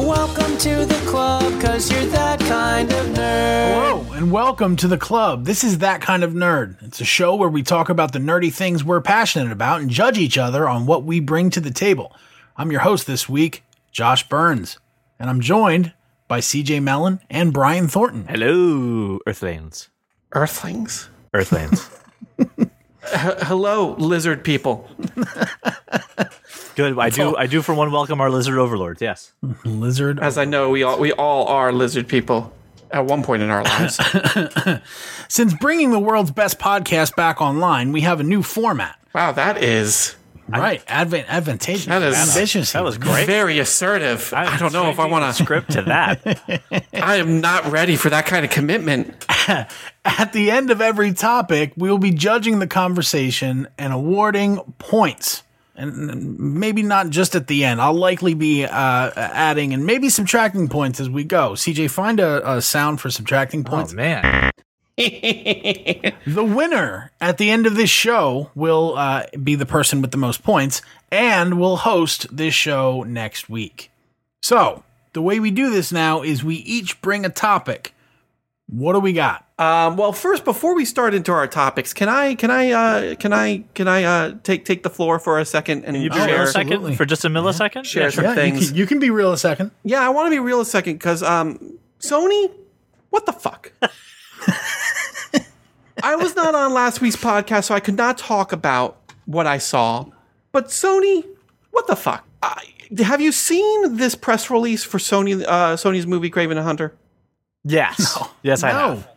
Welcome to the club, cause you're that kind of nerd. Hello, and welcome to the club. This is That Kind of Nerd. It's a show where we talk about the nerdy things we're passionate about and judge each other on what we bring to the table. I'm your host this week, Josh Burns, and I'm joined by CJ Mellon and Brian Thornton. Hello, Earthlings. Earthlings. Earthlings. Hello, lizard people. Good. I do. I do for one welcome our lizard overlords. Yes. Lizard. As I know, we all we all are lizard people at one point in our lives. Since bringing the world's best podcast back online, we have a new format. wow, that is Right, advent, advantageous, That is- ambitious. That was great. very assertive. I, don't know if I want to. script to that. I am not ready for that kind of commitment. At the end of every topic, we will be judging the conversation and awarding points. And maybe not just at the end. I'll likely be uh, adding and maybe subtracting points as we go. CJ, find a, a sound for subtracting points. oh man. the winner at the end of this show will uh, be the person with the most points and will host this show next week. So, the way we do this now is we each bring a topic. What do we got? Um, well, first, before we start into our topics, can I can I uh, can I can I uh, take take the floor for a second and You be real a second for just a millisecond. Share Yeah, some Yeah, you things. can, you can be real a second. Yeah, I want to be real a second because um, Sony, what the fuck? I was not on last week's podcast, so I could not talk about what I saw. But Sony, what the fuck? I, have you seen this press release for Sony uh, Sony's movie Kraven the Hunter? Yes. Yes, I have.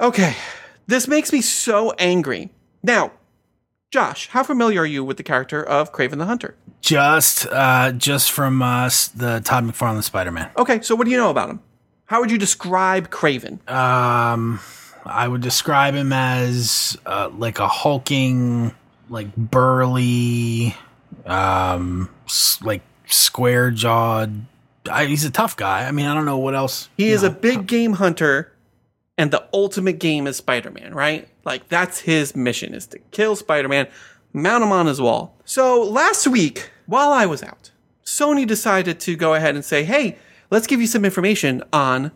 Okay, this makes me so angry. Now, Josh, how familiar are you with the character of Kraven the Hunter? Just uh, just from uh, the Todd McFarlane Spider Man. Okay, so what do you know about him? How would you describe Kraven? Um, I would describe him as uh, like a hulking, like burly, um, like square jawed. He's a tough guy. I mean, I don't know what else. He is know. a big game hunter, and the ultimate game is Spider Man, right? Like that's his mission is to kill Spider Man, mount him on his wall. So last week, while I was out, Sony decided to go ahead and say, "Hey, let's give you some information on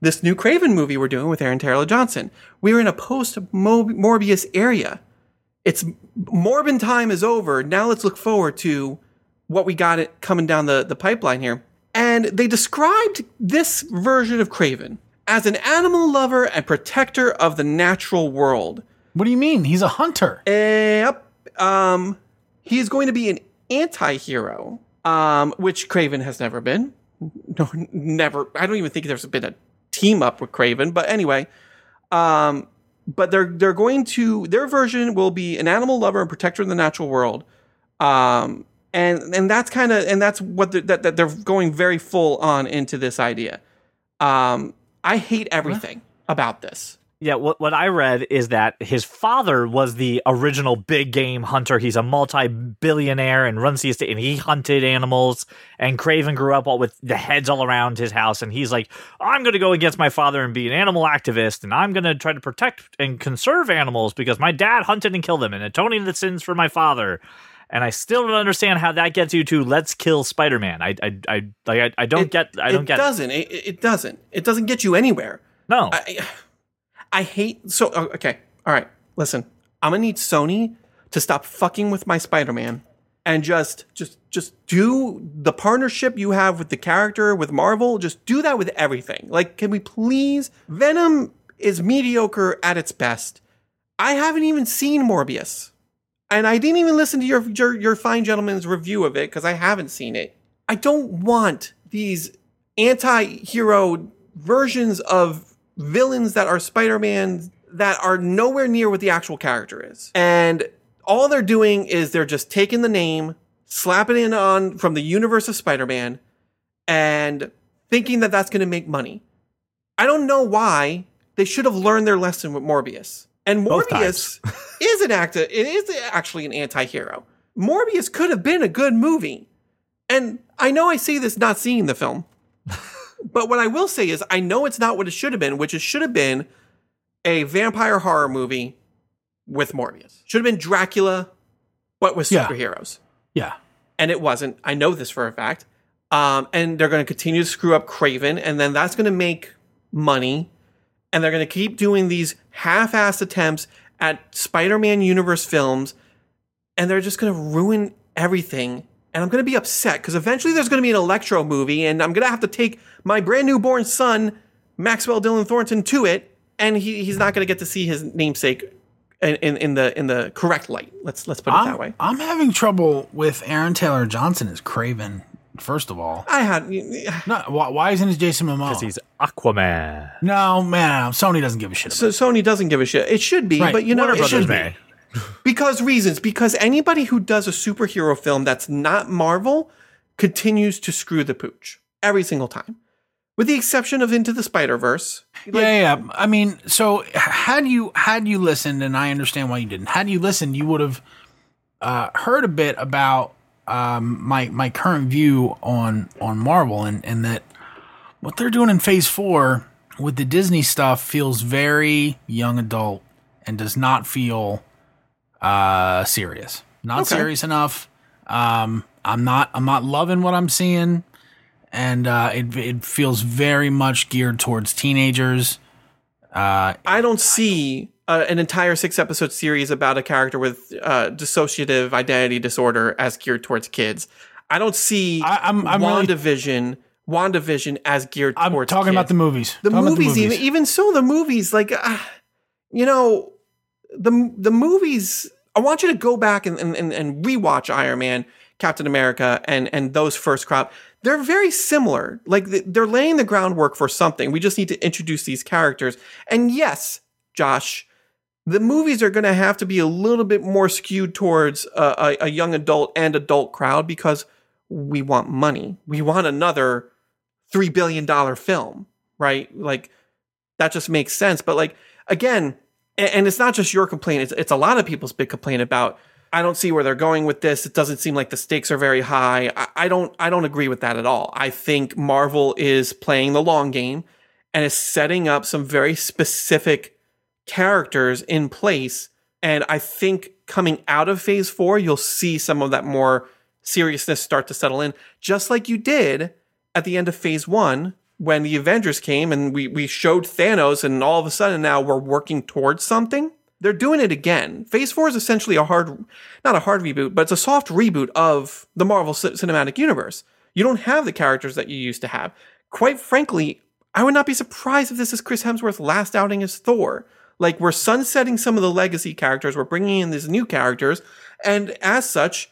this new Kraven movie we're doing with Aaron Taylor Johnson. We're in a post Morbius area. It's Morbin time is over. Now let's look forward to what we got it coming down the, the pipeline here. And they described this version of Kraven as an animal lover and protector of the natural world. What do you mean? He's a hunter. Yep. Um, he is going to be an anti-hero, um, which Kraven has never been. No, never. I don't even think there's been a team up with Kraven. But anyway, um, but they're they're going to their version will be an animal lover and protector of the natural world. Um, and and that's kind of and that's what they're, that, that they're going very full on into this idea. Um, I hate everything about this. Yeah, what what I read is that his father was the original big game hunter. He's a multi-billionaire and runs the estate, and he hunted animals. And Kraven grew up all with the heads all around his house, and he's like, "I'm going to go against my father and be an animal activist, and I'm going to try to protect and conserve animals because my dad hunted and killed them, and atoning the sins for my father." And I still don't understand how that gets you to let's kill Spider-Man. I I I like I, I don't It- get I don't it get doesn't. It. It doesn't. It doesn't get you anywhere. No. I, I hate so oh, okay. All right, listen. I'm gonna need Sony to stop fucking with my Spider-Man and just just just do the partnership you have with the character with Marvel. Just do that with everything. Like, can we please? Venom is mediocre at its best. I haven't even seen Morbius, and I didn't even listen to your your, your fine gentleman's review of it because I haven't seen it. I don't want these anti-hero versions of villains that are Spider-Man that are nowhere near what the actual character is. And all they're doing is they're just taking the name, slapping it on from the universe of Spider-Man and thinking that that's going to make money. I don't know why they should have learned their lesson with Morbius. And Morbius is an actor. It is actually an anti-hero. Morbius could have been a good movie. And I know I say this not seeing the film, but what I will say is I know it's not what it should have been, which it should have been a vampire horror movie with Morbius. Should have been Dracula, but with Yeah. superheroes. Yeah. And it wasn't. I know this for a fact. Um, and they're going to continue to screw up Kraven, and then that's going to make money. And they're going to keep doing these half-assed attempts at Spider-Man universe films, and they're just going to ruin everything. And I'm going to be upset because eventually there's going to be an Electro movie, and I'm going to have to take my brand new born son, Maxwell Dylan Thornton, to it, and he, he's not going to get to see his namesake in, in, in the in the correct light. Let's let's put it I'm, that way. I'm having trouble with Aaron Taylor Johnson as Kraven. First of all, I had no, why, why isn't it Jason Momoa? Because he's Aquaman. no, man, Sony doesn't give a shit. About so Sony doesn't give a shit. It should be, Right. but you know, Warner it Brothers should be. may. Because reasons. Because anybody who does a superhero film that's not Marvel continues to screw the pooch every single time, with the exception of Into the Spider Verse. yeah, yeah, yeah. I mean, so had you had you listened, and I understand why you didn't. Had you listened, you would have uh, heard a bit about um, my my current view on on Marvel, and and that what they're doing in Phase Four with the Disney stuff feels very young adult and does not feel uh serious. Not Okay. serious enough. Um I'm not I'm not loving what I'm seeing and uh it it feels very much geared towards teenagers. Uh I don't see uh, an entire six episode series about a character with uh, dissociative identity disorder as geared towards kids. I don't see I- I'm- I'm really- WandaVision, WandaVision as geared I'm towards talking kids. about the movies. the Talking about movies, even even so the movies like uh, you know the the movies i want you to go back and, and, and, rewatch iron man captain america and and those first crop. They're very similar. Like they're laying the groundwork for something. We just need to introduce these characters. And yes josh the movies are going to have to be a little bit more skewed towards a, a, a young adult and adult crowd because we want money. We want another three billion dollar film right? Like that just makes sense. But like again, and, it's not just your complaint; it's it's a lot of people's big complaint about. I don't see where they're going with this. It doesn't seem like the stakes are very high. I, I don't I don't agree with that at all. I think Marvel is playing the long game and is setting up some very specific characters in place. And I think coming out of phase four, you'll see some of that more seriousness start to settle in, just like you did at the end of phase one when the Avengers came and we, we showed Thanos, and all of a sudden now we're working towards something. They're doing it again. Phase four is essentially a hard, not a hard reboot, but it's a soft reboot of the Marvel Cinematic Universe. You don't have the characters that you used to have. Quite frankly, I would not be surprised if this is Chris Hemsworth's last outing as Thor. Like, we're sunsetting some of the legacy characters, we're bringing in these new characters, and as such,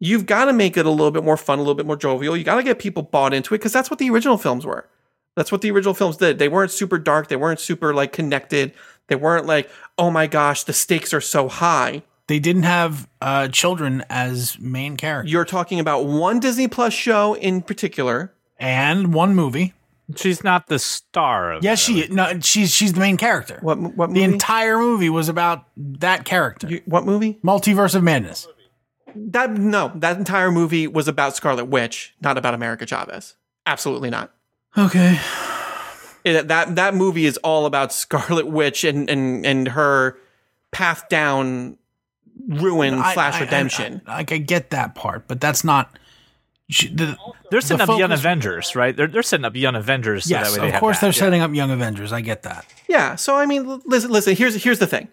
you've got to make it a little bit more fun, a little bit more jovial. You got to get people bought into it because that's what the original films were. That's what the original films did. They weren't super dark. They weren't super like connected. They weren't like, oh my gosh, the stakes are so high. they didn't have uh children as main characters. You're talking about one Disney Plus show in particular. and one movie. She's not the star of Yes, it. she no, she's she's the main character. What what Movie? the entire movie was about that character. You- what movie? Multiverse of Madness. That no, that entire movie was about Scarlet Witch, not about America Chavez. Absolutely not. Okay. It- that that movie is all about Scarlet Witch and and and her path down ruin I- slash I- I- redemption. I, like I get that part, but that's not. The, They're setting the up Young Avengers, right? They're, they're setting up Young Avengers. So Yes, that way they of course that, they're yeah. setting up Young Avengers. I get that. Yeah. So I mean, listen, listen. Here's here's the thing.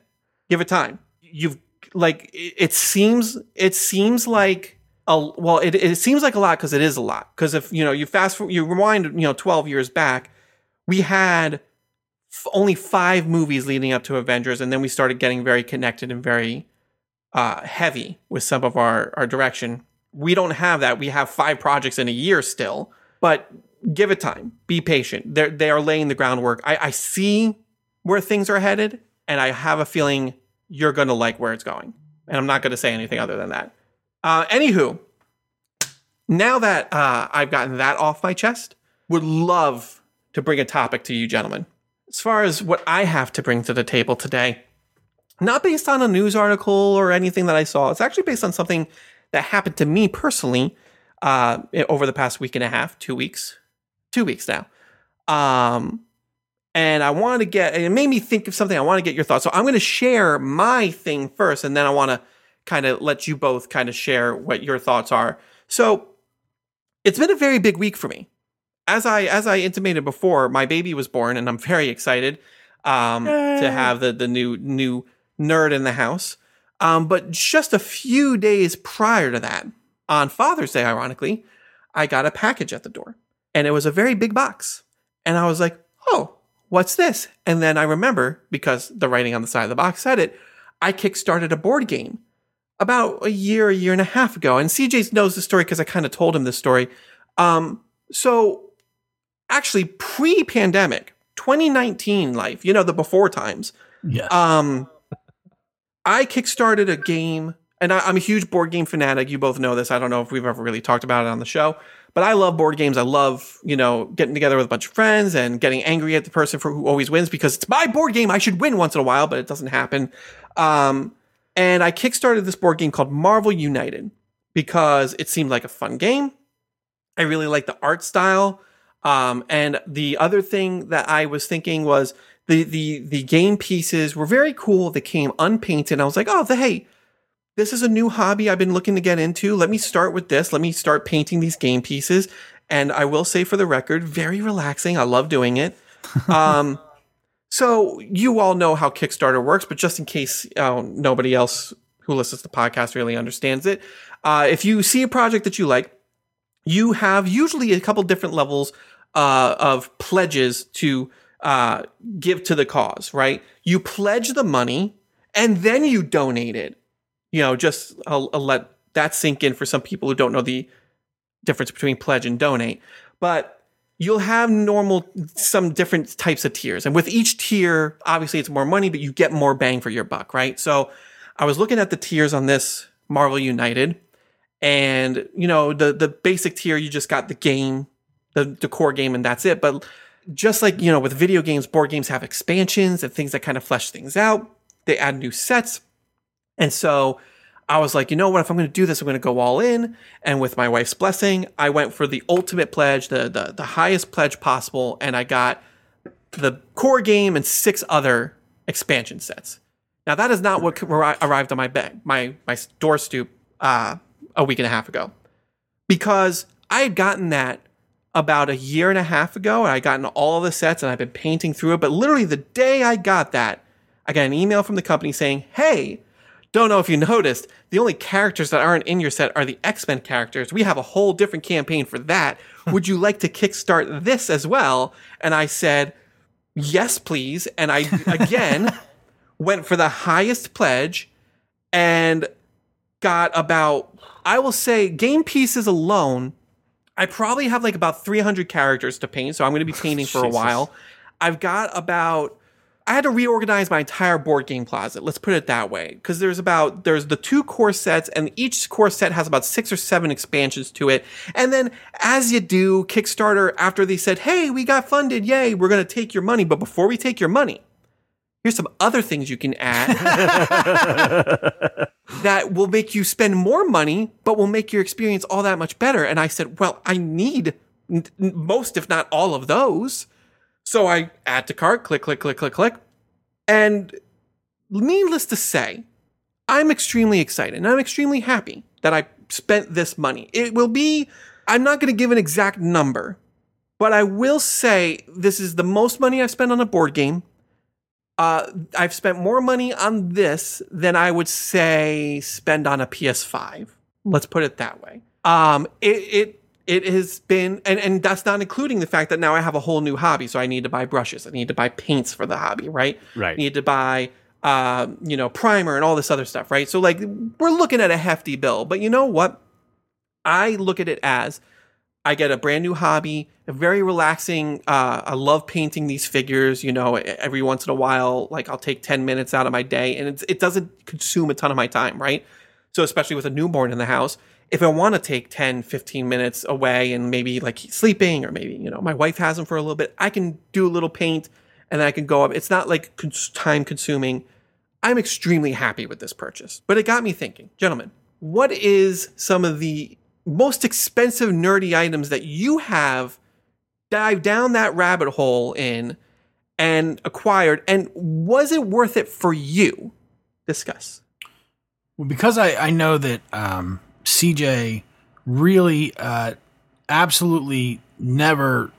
Give it time. You've like it, it seems it seems like a well it, it seems like a lot because it is a lot. Because if you know you fast you rewind you know 12 years back we had f- only five movies leading up to avengers and then we started getting very connected and very uh, heavy with some of our our direction. We don't have that. We have five projects in a year still but give it time. Be patient. They they are laying the groundwork. I i see where things are headed and i have a feeling you're going to like where it's going. And i'm not going to say anything other than that uh, anywho, now that uh, I've gotten that off my chest, would love to bring a topic to you, gentlemen. As far as what I have to bring to the table today, not based on a news article or anything that I saw. It's actually based on something that happened to me personally uh, over the past week and a half, two weeks, two weeks now. Um, and I wanted to get, it made me think of something. I want to get your thoughts. So I'm going to share my thing first, and then I want to kind of let you both kind of share what your thoughts are. So it's been a very big week for me. As I as I intimated before, my baby was born, and I'm very excited um, to have the the new new nerd in the house. Um, but just a few days prior to that, on Father's Day, ironically, I got a package at the door, and it was a very big box, and I was like, "Oh, what's this?" And then I remember because the writing on the side of the box said it. I kickstarted a board game about a year, a year and a half ago. And CJ knows the story because I kind of told him this story. Um, so actually, pre-pandemic, 2019 life, you know, the before times. Yeah. Um, I kickstarted a game, and I, am a huge board game fanatic. You both know this. I don't know if we've ever really talked about it on the show, but I love board games. I love, you know, getting together with a bunch of friends and getting angry at the person for who always wins because it's my board game. I should win once in a while, but it doesn't happen. Um, and I kickstarted this board game called Marvel United because it seemed like a fun game. I really like the art style. Um, and the other thing that I was thinking was the the the game pieces were very cool. They came unpainted. I was like, oh, the, hey, this is a new hobby I've been looking to get into. Let me start with this. Let me start painting these game pieces. And I will say for the record, very relaxing. I love doing it. Um, so you all know how Kickstarter works, but just in case uh, nobody else who listens to the podcast really understands it, uh, if you see a project that you like, you have usually a couple different levels uh, of pledges to uh, give to the cause. Right? You pledge the money, and then you donate it. You know, just I'll, I'll let that sink in for some people who don't know the difference between pledge and donate. But you'll have normal some different types of tiers. And with each tier obviously it's more money but you get more bang for your buck right? So i was looking at the tiers on this marvel united and you know the the basic tier you just got the game the, the core game and that's it. But just like you know with video games board games have expansions and things that kind of flesh things out. They add new sets. And so I was like, you know what? If I'm going to do this, I'm going to go all in. And with my wife's blessing, I went for the ultimate pledge, the, the, the highest pledge possible. And I got the core game and six other expansion sets. Now, that is not what arrived on my bed, my, my door stoop uh, a week and a half ago. Because I had gotten that about a year and a half ago, and I gotten all the sets and I've been painting through it. But literally, the day I got that, I got an email from the company saying, hey, don't know if you noticed, the only characters that aren't in your set are the X Men characters. We have a whole different campaign for that. Would you like to kickstart this as well? And I said, yes, please. And I again went for the highest pledge and got about, I will say, game pieces alone. I probably have like about 300 characters to paint, so I'm going to be painting for a while. I've got about I had to reorganize my entire board game closet. Let's put it that way. Because there's about, there's the two core sets, and each core set has about six or seven expansions to it. And then, as you do, Kickstarter, after they said, hey, we got funded, yay, we're going to take your money. But before we take your money, here's some other things you can add that will make you spend more money, but will make your experience all that much better. And I said, well, I need most, if not all of those. So I add to cart, click, click, click, click, click. And needless to say, I'm extremely excited and I'm extremely happy that I spent this money. It will be, I'm not going to give an exact number, but I will say this is the most money I've spent on a board game. Uh, I've spent more money on this than I would say spend on a PS5. Let's put it that way. Um, it, it it has been and, and that's not including the fact that now I have a whole new hobby. So I need to buy brushes. I need to buy paints for the hobby, right? Right. I need to buy uh, you know, primer and all this other stuff, right? So like we're looking at a hefty bill. But you know what? I look at it as I get a brand new hobby, a very relaxing. Uh, I love painting these figures. You know, every once in a while, like I'll take ten minutes out of my day, and it doesn't consume a ton of my time, right? So especially with a newborn in the house, if I want to take 10, 15 minutes away and maybe like sleeping or maybe, you know, my wife has them for a little bit, I can do a little paint and I can go up. It's not like time consuming. I'm extremely happy with this purchase. But it got me thinking, gentlemen, what is some of the most expensive nerdy items that you have dived down that rabbit hole in and acquired? And was it worth it for you? Discuss. Well, because I, I know that um, CJ really uh, absolutely never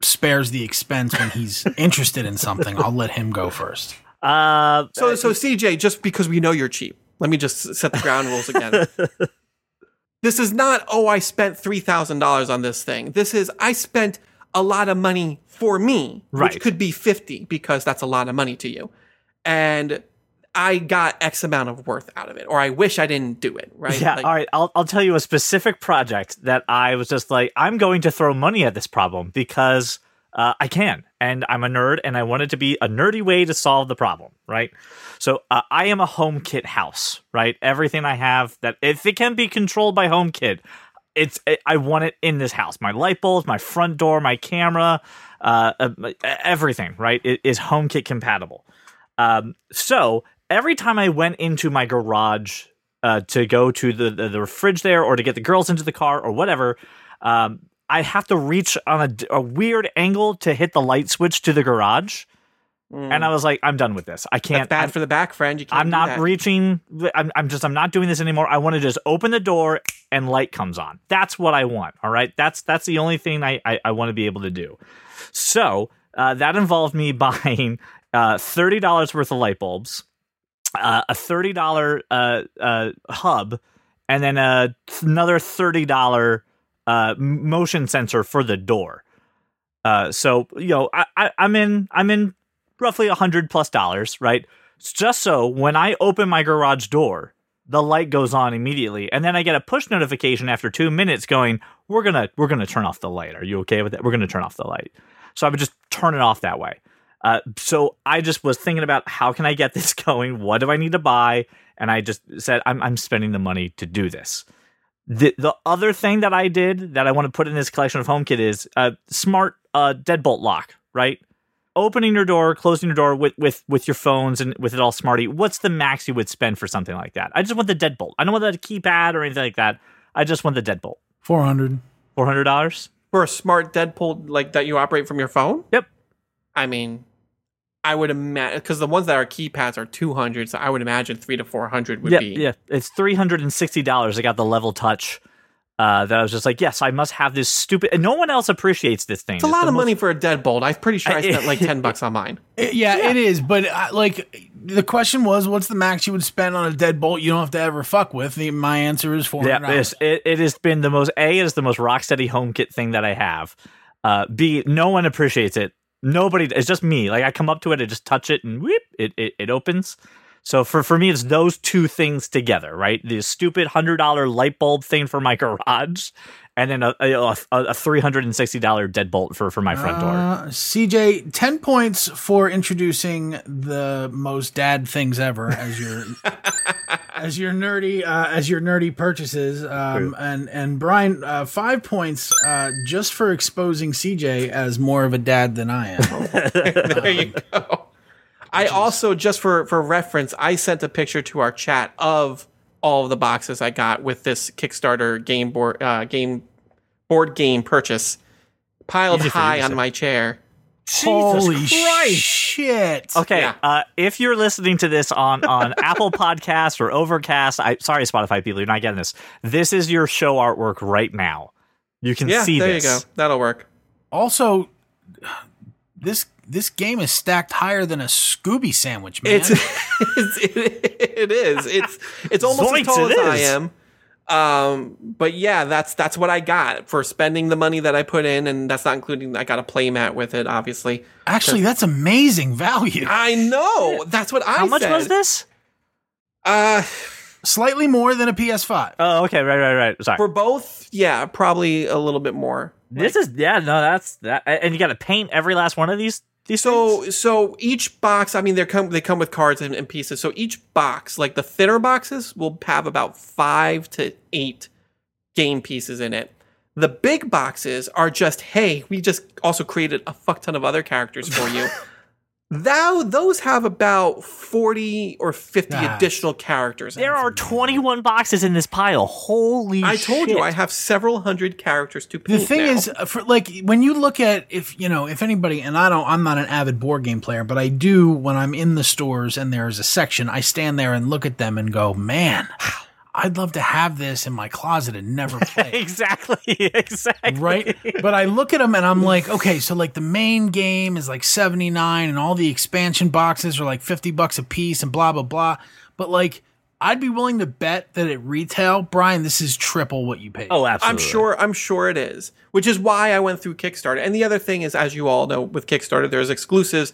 spares the expense when he's interested in something. I'll let him go first. Uh, So, so CJ, just because we know you're cheap, let me just set the ground rules again. this is not, oh, I spent $3,000 on this thing. This is, I spent a lot of money for me, Right. which could be 50 because that's a lot of money to you. And I got X amount of worth out of it, or I wish I didn't do it, right? Yeah, Like, all right. I'll I'll tell you a specific project that I was just like, I'm going to throw money at this problem because uh, I can, and I'm a nerd, and I wanted to be a nerdy way to solve the problem, right? So uh, I am a HomeKit house, right? Everything I have that if it can be controlled by HomeKit, it's it, I want it in this house. My light bulbs, my front door, my camera, uh, uh, everything, right? It is HomeKit compatible. Um, so every time I went into my garage uh, to go to the, the the fridge there, or to get the girls into the car, or whatever, um, I have to reach on a weird angle to hit the light switch to the garage. And I was like, I'm done with this. I can't. bad I'm- for the back, friend. You can't I'm not that. reaching. I'm, I'm just. I'm not doing this anymore. I want to just open the door and light comes on. That's what I want. All right. That's that's the only thing I I, I want to be able to do. So uh, that involved me buying uh, thirty dollars worth of light bulbs, uh, a thirty dollar uh, uh, hub, and then uh, another thirty dollar uh, motion sensor for the door. Uh, so you know, I, I, I'm in. I'm in roughly a hundred plus dollars, right? Just so when I open my garage door, the light goes on immediately, and then I get a push notification after two minutes going, "We're gonna we're gonna turn off the light. Are you okay with that? We're gonna turn off the light." So I would just turn it off that way. Uh, so I just was thinking about how can I get this going? What do I need to buy? And I just said, I'm I'm spending the money to do this. The the other thing that I did that I want to put in this collection of HomeKit is a smart uh, deadbolt lock, right? Opening your door, closing your door with, with with your phones and with it all smarty. What's the max you would spend for something like that? I just want the deadbolt. I don't want the keypad or anything like that. I just want the deadbolt. Four hundred. Four hundred dollars. for a smart deadbolt like that you operate from your phone. Yep. I mean, I would imagine because the ones that are keypads are two hundred, so I would imagine three to four hundred would Yeah, be. yeah. It's three hundred and sixty dollars. I got the level touch. Uh, that I was just like, yes, I must have this stupid. And no one else appreciates this thing. It's a lot of money for a deadbolt. I'm pretty sure I spent like ten bucks on mine. Yeah, it is. But uh, like, the question was, what's the max you would spend on a deadbolt you don't have to ever fuck with? The, my answer is four hundred. Yeah, it, it has been the most a is the most rocksteady HomeKit thing that I have. Uh, b no one appreciates it. Nobody. It's just me. Like I come up to it, I just touch it, and whoop, it it, it opens. So for for me, it's those two things together, right? The stupid hundred dollar light bulb thing for my garage, and then a a, a three hundred and sixty dollar deadbolt for for my front door. Uh, CJ, 10 points for introducing the most dad things ever as your as your nerdy uh, as your nerdy purchases. Um, and and Brian, uh, 5 points uh, just for exposing CJ as more of a dad than I am. there you go. I also just for for reference, I sent a picture to our chat of all of the boxes I got with this Kickstarter game board uh, game board game purchase piled Easy high to on my chair. Holy Christ. shit. Okay, Yeah. uh, if you're listening to this on on Apple Podcasts or Overcast, I sorry Spotify people, you're not getting this. This is your show artwork right now. You can Yeah, see there this. you go. That'll work. Also, this this game is stacked higher than a Scooby sandwich, man. It's, it's it, it is. It's it's almost Zoinks, as tall as I am. Um, but yeah, that's that's what I got for spending the money that I put in, and that's not including I got a playmat with it, obviously. Actually, that's amazing value. I know that's what I. How much said. was this? Uh, Slightly more than a PS5. Oh, okay, right, right, right. Sorry. for both, yeah, probably a little bit more. this is yeah, no, that's that, and you got to paint every last one of these. These So things? so each box, I mean, they come they come with cards and, and pieces. So each box, like the thinner boxes, will have about five to eight game pieces in it. The big boxes are just, hey, we just also created a fuck ton of other characters for you. Thou those have about forty or fifty Ah. additional characters. there are 21 boxes in this pile. Holy! I told you. I have several hundred characters to pick. The thing now. is, uh, for like when you look at if you know if anybody, and I don't, I'm not an avid board game player, but I do when I'm in the stores and there's a section, I stand there and look at them and go, man, I'd love to have this in my closet and never play. it." exactly, exactly. right? But I look at them and I'm like, okay, so like the main game is like 79 and all the expansion boxes are like 50 bucks a piece and blah blah blah. But like I'd be willing to bet that at retail, Brian, this is triple what you paid. Oh, absolutely. I'm sure. I'm sure it is, which is why I went through Kickstarter. And the other thing is, as you all know, with Kickstarter, there's exclusives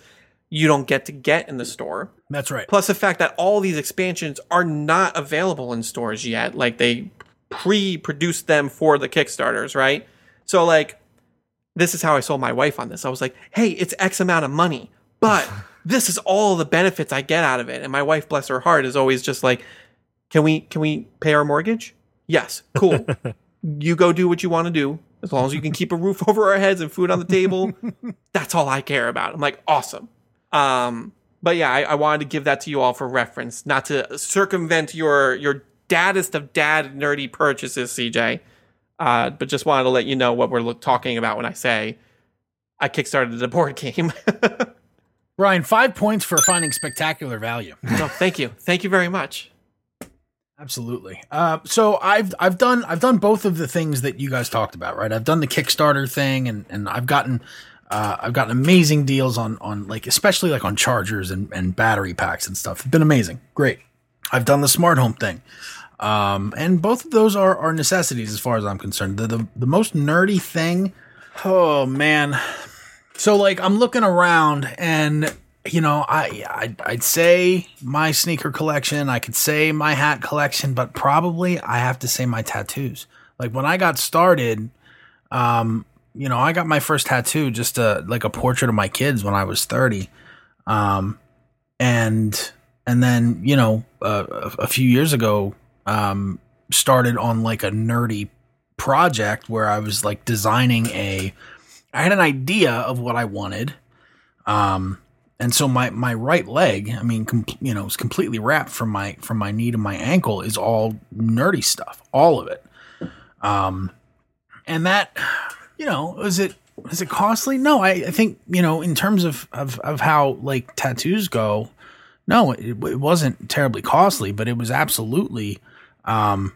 you don't get to get in the store. That's right. Plus the fact that all these expansions are not available in stores yet. Like they pre-produced them for the Kickstarters, right? So like, this is how I sold my wife on this. I was like, hey, it's X amount of money, but this is all the benefits I get out of it. And my wife, bless her heart, is always just like, can we can we pay our mortgage? Yes, cool. you go do what you want to do. As long as you can keep a roof over our heads and food on the table, that's all I care about. I'm like, awesome. Um, but yeah, I, I wanted to give that to you all for reference, not to circumvent your your daddest of dad nerdy purchases, CJ. Uh, but just wanted to let you know what we're lo- talking about when I say I kickstarted the board game. Brian, five points for finding spectacular value. so thank you, thank you very much. Absolutely. Uh, so I've I've done I've done both of the things that you guys talked about, right? I've done the Kickstarter thing, and and I've gotten uh, I've gotten amazing deals on on like especially like on chargers and and battery packs and stuff. It's been amazing, great. I've done the smart home thing, um, and both of those are are necessities as far as I'm concerned. The the, the most nerdy thing, oh man. So like I'm looking around and you know, I I'd, I'd say my sneaker collection. I could say my hat collection, but probably I have to say my tattoos. Like when I got started, um, you know, I got my first tattoo just a like a portrait of my kids when I was thirty, um, and and then you know uh, a, few years ago, um, started on like a nerdy project where I was like designing a. I had an idea of what I wanted. Um, and so my my right leg, I mean, com- you know, is completely wrapped from my from my knee to my ankle is all nerdy stuff, all of it. Um, and that, you know, is it is it costly? No, I, I think you know, in terms of of of how like tattoos go, no, it, it wasn't terribly costly, but it was absolutely, um,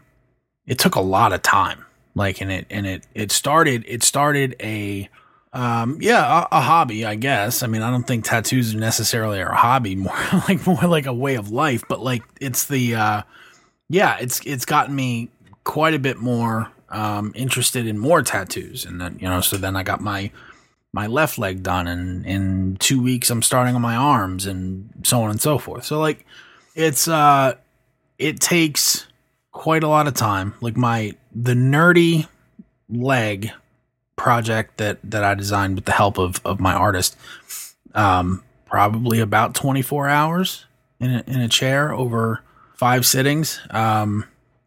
it took a lot of time. Like, and it and it it started it started a um, yeah, a, a, hobby, I guess. I mean, I don't think tattoos are necessarily a hobby, more like more like a way of life. But like, it's the uh, yeah, it's it's gotten me quite a bit more um, interested in more tattoos, and then you know, so then I got my my left leg done, and in two weeks I'm starting on my arms, and so on and so forth. So like, it's uh, it takes quite a lot of time. Like my the nerdy leg project that that I designed with the help of of my artist. Um, probably about 24 hours in a, in a chair over five sittings. Um,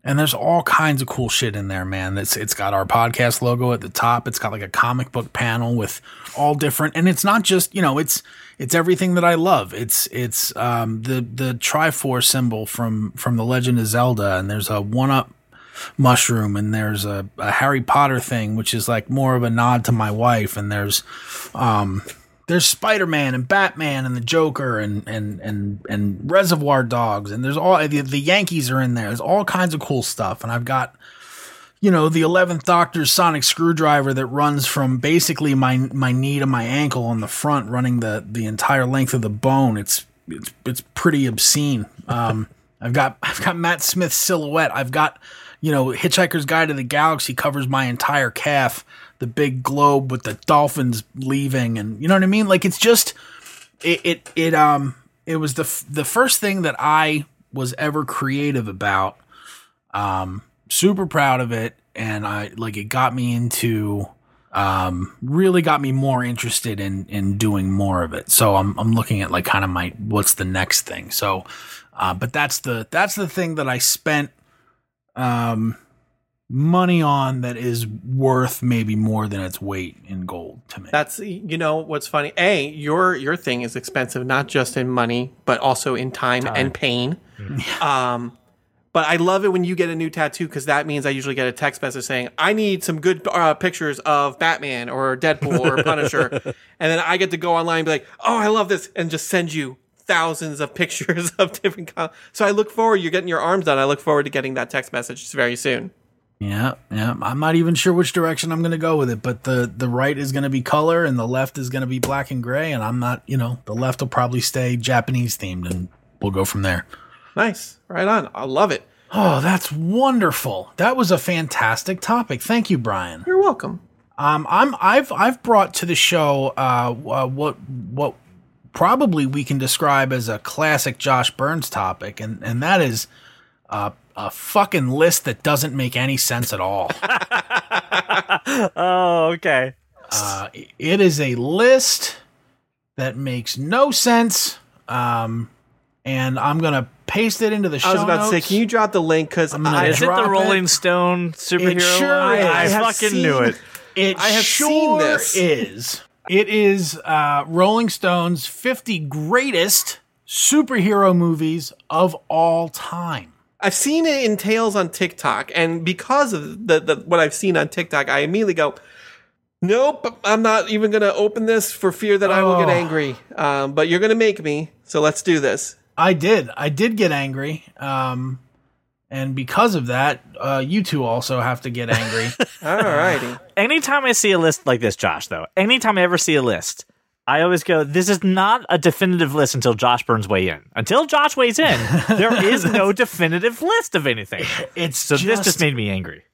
and there's all kinds of cool shit in there, man. It's it's got our podcast logo at the top. It's got like a comic book panel with all different, and it's not just you know it's it's everything that I love. It's it's um, the the Triforce symbol from from the Legend of Zelda, and there's a one up mushroom and there's a, a, Harry Potter thing, which is like more of a nod to my wife. And there's, um, there's Spider-Man and Batman and the Joker and, and, and, and Reservoir Dogs. And there's all the, the Yankees are in there. There's all kinds of cool stuff. And I've got, you know, the 11th Doctor's sonic screwdriver that runs from basically my, my knee to my ankle on the front, running the, the entire length of the bone. It's, it's, it's pretty obscene. Um, I've got, I've got Matt Smith's silhouette. I've got, you know, Hitchhiker's Guide to the Galaxy covers my entire calf, the big globe with the dolphins leaving, and you know what I mean. Like it's just, it it, it um it was the f- the first thing that I was ever creative about. Um, super proud of it, and I like it got me into um really got me more interested in in doing more of it so i'm i'm looking at like kind of my what's the next thing so uh but that's the that's the thing that i spent um, money on that is worth maybe more than its weight in gold to me. That's you know what's funny. A your your thing is expensive not just in money but also in time, time. and pain. Mm-hmm. Um, but I love it when you get a new tattoo because that means I usually get a text message saying I need some good uh, pictures of Batman or Deadpool or Punisher, and then I get to go online and be like, oh, I love this, and just send you thousands of pictures of different. Com- so I look forward. You're getting your arms done. I look forward to getting that text message very soon. Yeah, yeah. I'm not even sure which direction I'm going to go with it, but the the right is going to be color and the left is going to be black and gray, and I'm not, you know, the left will probably stay Japanese themed, and we'll go from there. Nice, right on. I love it. Oh, that's wonderful. That was a fantastic topic. Thank you, Brian. You're welcome. Um, I'm I've I've brought to the show uh, uh what what probably we can describe as a classic Josh Burns topic, and and that is uh, a fucking list that doesn't make any sense at all. Oh, okay. Uh, it is a list that makes no sense. Um, and I'm gonna paste it into the show I was about notes. to say, can you drop the link? Because gonna I, Is it drop the it. Rolling Stone superhero? sure is. I, I have fucking seen- knew it. It I have sure seen this. is. It is uh, Rolling Stone's 50 greatest superhero movies of all time. I've seen it in Tales on TikTok, and because of the, the what I've seen on TikTok, I immediately go, "Nope, I'm not even going to open this for fear that I will get Oh. angry." Um, but you're going to make me, so let's do this. I did. I did get angry. Um, and because of that, uh, you two also have to get angry. All righty. Anytime I see a list like this, Josh, though, anytime I ever see a list, I always go, this is not a definitive list until Josh Burns weigh in. Until Josh weighs in, there is no definitive list of anything. It's So just, this just made me angry.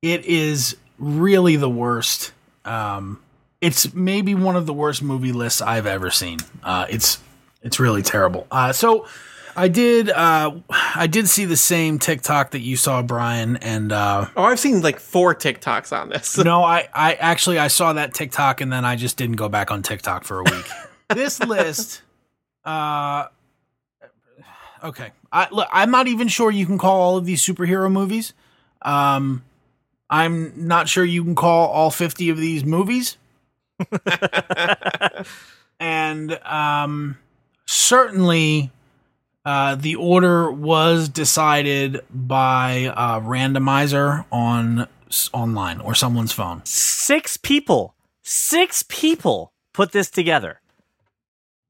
it is really the worst. Um, it's maybe one of the worst movie lists I've ever seen. Uh, it's it's really terrible. Uh, so I did uh, I did see the same TikTok that you saw, Brian, and uh, Oh, I've seen like four TikToks on this. no, I I actually I saw that TikTok and then I just didn't go back on TikTok for a week. this list, uh, okay, I look, I'm not even sure you can call all of these superhero movies. Um, I'm not sure you can call all 50 of these movies. and um, certainly uh, the order was decided by a randomizer on online or someone's phone. Six people, six people put this together.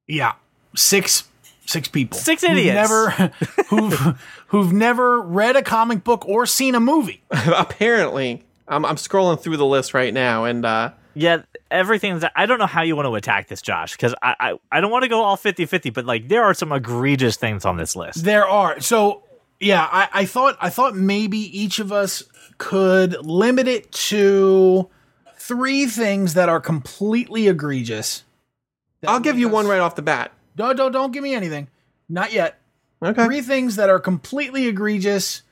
Yeah, six six people, Six idiots, who've idiots. never who've who've never read a comic book or seen a movie. Apparently, I'm, I'm scrolling through the list right now, and uh, Yeah, everything that I don't know how you want to attack this, Josh, because I, I, I don't want to go all 50 50, but like there are some egregious things on this list. There are so yeah. I, I thought I thought maybe each of us could limit it to three things that are completely egregious. I'll give you one right off the bat. No, don't don't give me anything. Not yet. Okay. Three things that are completely egregious,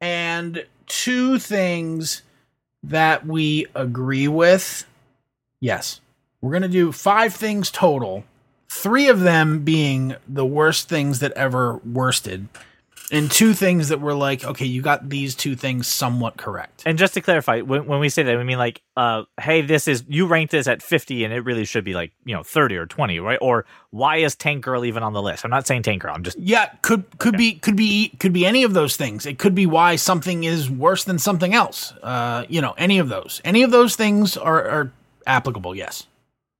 and two things that we agree with. Yes, we're gonna do five things total. Three of them being the worst things that ever worsted, and two things that were like, okay, you got these two things somewhat correct. And just to clarify, when, when we say that, we mean like, uh, hey, this is you ranked this at 50 and it really should be like, you know, 30 or 20, right? Or why is Tank Girl even on the list? I'm not saying Tank Girl. I'm just, Yeah, could could be could be could be any of those things. It could be why something is worse than something else. Uh, you know, any of those. Any of those things are, are applicable. Yes.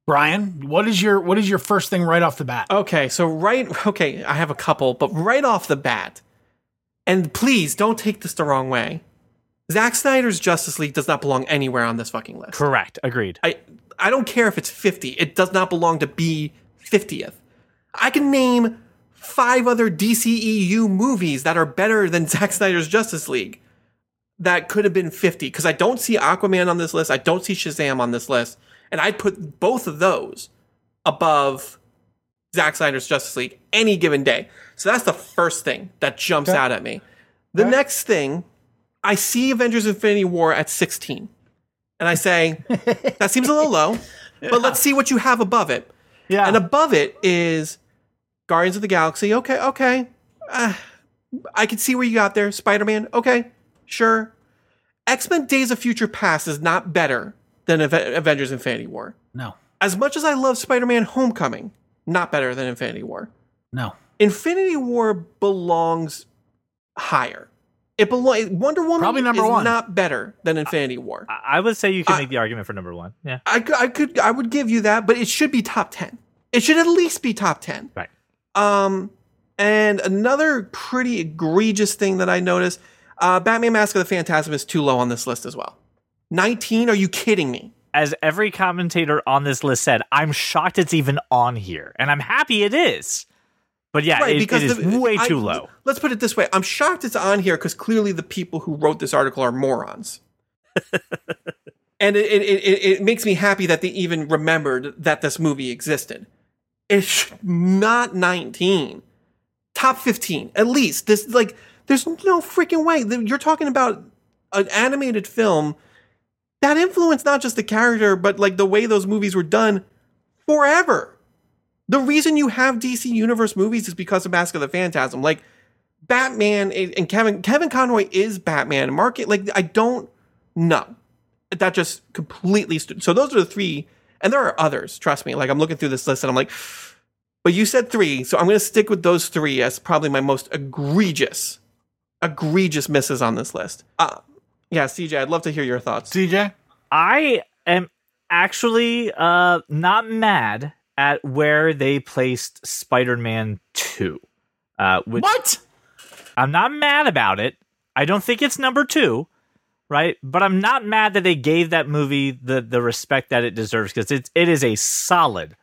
Brian, what is your what is your first thing right off the bat? Okay, so right, okay, I have a couple, but right off the bat, and please don't take this the wrong way. Zack Snyder's Justice League does not belong anywhere on this fucking list. correct. Agreed. I I don't care if it's 50. It does not belong to be 50th. I can name five other DCEU movies that are better than Zack Snyder's Justice League that could have been 50 because I don't see Aquaman on this list. I don't see Shazam on this list. And I'd put both of those above Zack Snyder's Justice League any given day. So that's the first thing that jumps out at me. The next thing, I see Avengers Infinity War at 16. And I say, that seems a little low, but let's see what you have above it. Yeah. And above it is Guardians of the Galaxy. Okay, okay. Uh, I can see where you got there. Spider Man. Okay, sure. X Men Days of Future Past is not better than Ave- Avengers Infinity War. No. As much as I love Spider Man Homecoming, not better than Infinity War. No. Infinity War belongs higher. It belongs. Wonder Woman Probably number is one. not better than Infinity War. I I would say you can I- make the argument for number one. Yeah. I, I could I would give you that, but it should be top ten. It should at least be top ten. Right. Um, and another pretty egregious thing that I noticed: uh, Batman: Mask of the Phantasm is too low on this list as well. Nineteen? Are you kidding me? As every commentator on this list said, I'm shocked it's even on here, and I'm happy it is. But yeah, it, it is the- way I- too low. Let's put it this way: I'm shocked it's on here because clearly the people who wrote this article are morons. and it, it, it, it makes me happy that they even remembered that this movie existed. It's not 19, top 15 at least. This like, there's no freaking way you're talking about an animated film that influenced not just the character, but like the way those movies were done forever. The reason you have DC Universe movies is because of Mask of the Phantasm. Like Batman and Kevin Kevin Conroy is Batman. Mark it like I don't know. That just completely so those are the three, and there are others. Trust me. Like I'm looking through this list and I'm like, but you said three, so I'm going to stick with those three as probably my most egregious, egregious misses on this list. Uh, yeah, CJ, I'd love to hear your thoughts. CJ? I am actually uh, not mad at where they placed Spider-Man Two. Uh, which What? I'm not mad about it. I don't think it's number two, right? But I'm not mad that they gave that movie the the respect that it deserves because it's it is a solid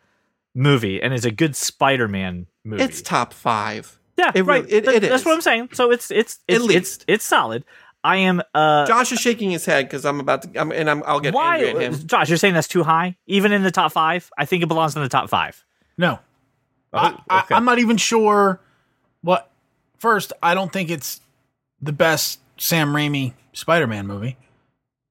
movie and is a good Spider-Man movie. It's top five. Yeah, it right. really- it- That- it That's is. what I'm saying. So it's it's it's At least. it's, it's solid. I am uh Josh is shaking his head because I'm about to, I'm, and I'm, I'll get why angry at him. Josh, you're saying that's too high? Even in the top five? I think it belongs in the top five. No. I, I, okay. I'm not even sure what. First, I don't think it's the best Sam Raimi Spider Man movie.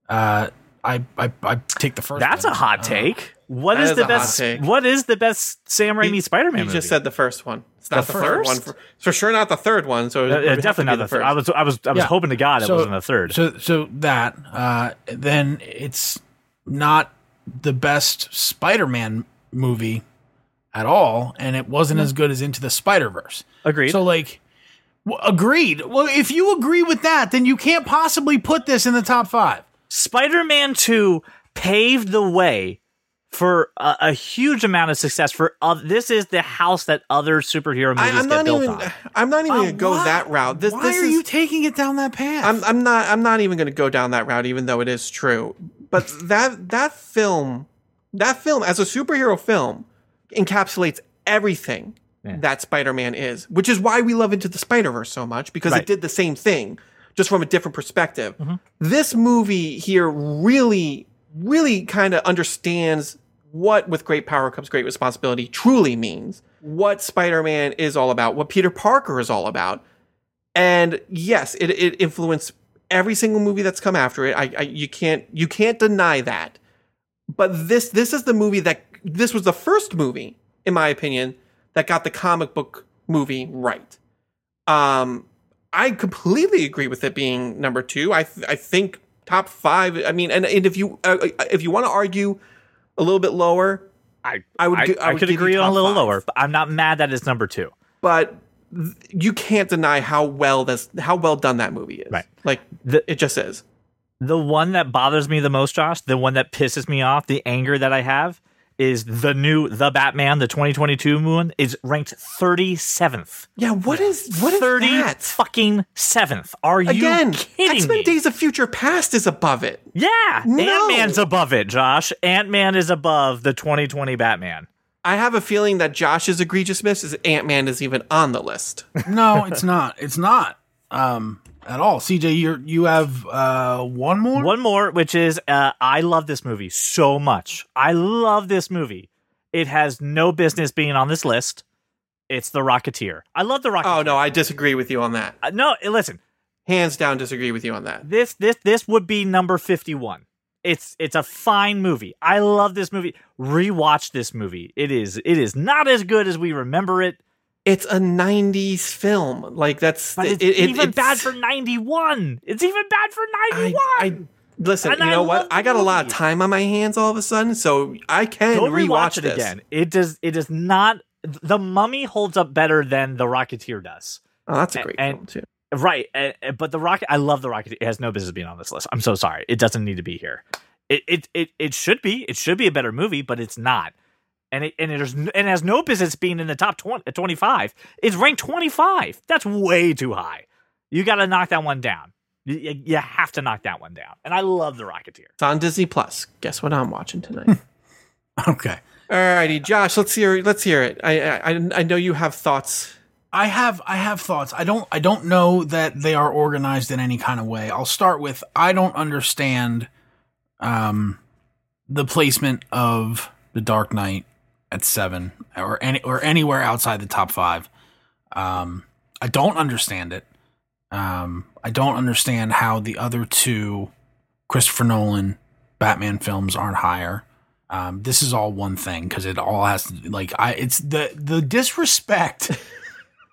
Uh, I, I I take the first. That's one. a hot Uh, take. What That is is the best? take. What is the best Sam Raimi He- Spider-Man You movie? just said the first one. It's not The the, third one. first? For, for sure, not the third one. So it Uh, uh, definitely not the third. I was, I was, I was Yeah. hoping to God it So- wasn't the third. So so that uh, then it's not the best Spider Man movie at all, and it wasn't as good as Into the Spider Verse. Agreed. So like, w- agreed. Well, if you agree with that, then you can't possibly put this in the top five. Spider-Man Two paved the way for a, a huge amount of success. For oth- this is the house that other superhero movies I, I'm get not built even. on. I'm not even Uh, gonna go why- that route. This, Why this are is, you taking it down that path? I'm, I'm not. I'm not even gonna go down that route, even though it is true. But that that film, that film as a superhero film, encapsulates everything Yeah. that Spider-Man is, which is why we love Into the Spider-Verse so much because Right. it did the same thing, just from a different perspective. Mm-hmm. This movie here really, really kind of understands what with great power comes great responsibility truly means, what Spider-Man is all about, what Peter Parker is all about. And yes, it, it influenced every single movie that's come after it. I, I you can't you can't deny that. But this this is the movie that this was the first movie, in my opinion, that got the comic book movie right. Um, I completely agree with it being number two. I th- I think top five. I mean, and, and if you uh, if you want to argue a little bit lower, I, I would I, I I would could agree on a little five. lower, but I'm not mad that it's number two. but th- you can't deny how well this how well done that movie is. Right. Like The- it just is. The one that bothers me the most, Josh, the one that pisses me off, the anger that I have, is the new The Batman, the 2022 one, is ranked 37th. Yeah. What is what is 30 that? fucking seventh. Are you Again, kidding X Men me? Days of Future Past is above it. yeah, No. Ant Man's above it, Josh. Ant Man is above the 2020 Batman. I have a feeling that Josh's egregious miss is Ant Man is even on the list. no, it's not. It's not. Um, at all. CJ, you you have uh one more. One more, which is uh, I love this movie so much. I love this movie. It has no business being on this list. It's The Rocketeer. I love The Rocketeer. Oh no, I disagree with you on that. Uh, no, listen. Hands down, disagree with you on that. This this this would be number 51. It's it's a fine movie. I love this movie. Rewatch this movie. It is it is not as good as we remember it, It's a '90s film. Like that's but it's it- it- even it's- bad for 91. It's even bad for 91. I, I listen. And you I know what? I got a lot of time on my hands all of a sudden, so I can Go rewatch rewatch it again. It does it does not the mummy holds up better than the Rocketeer does. Oh, that's a great And- film too. Right, uh, but the rocket. I love the rocket. It has no business being on this list. I'm so sorry. It doesn't need to be here. It it it it should be. It should be a better movie, but it's not. And it and it, is, and it has no business being in the top 20, 25. It's ranked 25. That's way too high. You got to knock that one down. You, you have to knock that one down. And I love The Rocketeer. It's on Disney Plus. Guess what I'm watching tonight? Okay. All righty, Josh. Let's hear. Let's hear it. I, I I know you have thoughts. I have I have thoughts. I don't I don't know that they are organized in any kind of way. I'll start with I don't understand um the placement of The Dark Knight at 7 or any or anywhere outside the top 5. Um I don't understand it. Um I don't understand how the other two Christopher Nolan Batman films aren't higher. Um, this is all one thing because it all has to like I it's the the disrespect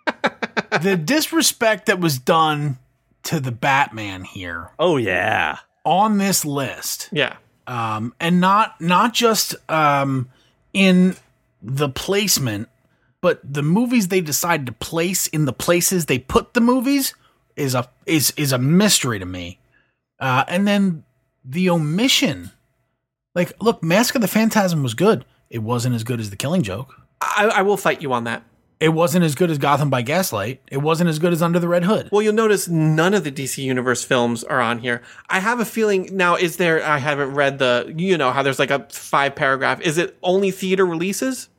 the disrespect that was done to the Batman here Oh, yeah. on this list, Yeah. um, and not not just um, in the placement, but the movies they decide to place in the places they put the movies is a is is a mystery to me. Uh, and then the omission, like, look, Mask of the Phantasm was good. It wasn't as good as The Killing Joke. I, I will fight you on that. It wasn't as good as Gotham by Gaslight. It wasn't as good as Under the Red Hood. Well, you'll notice none of the DC Universe films are on here. I have a feeling now. Is there? I haven't read the. You know how there's like a five paragraph. Is it only theater releases?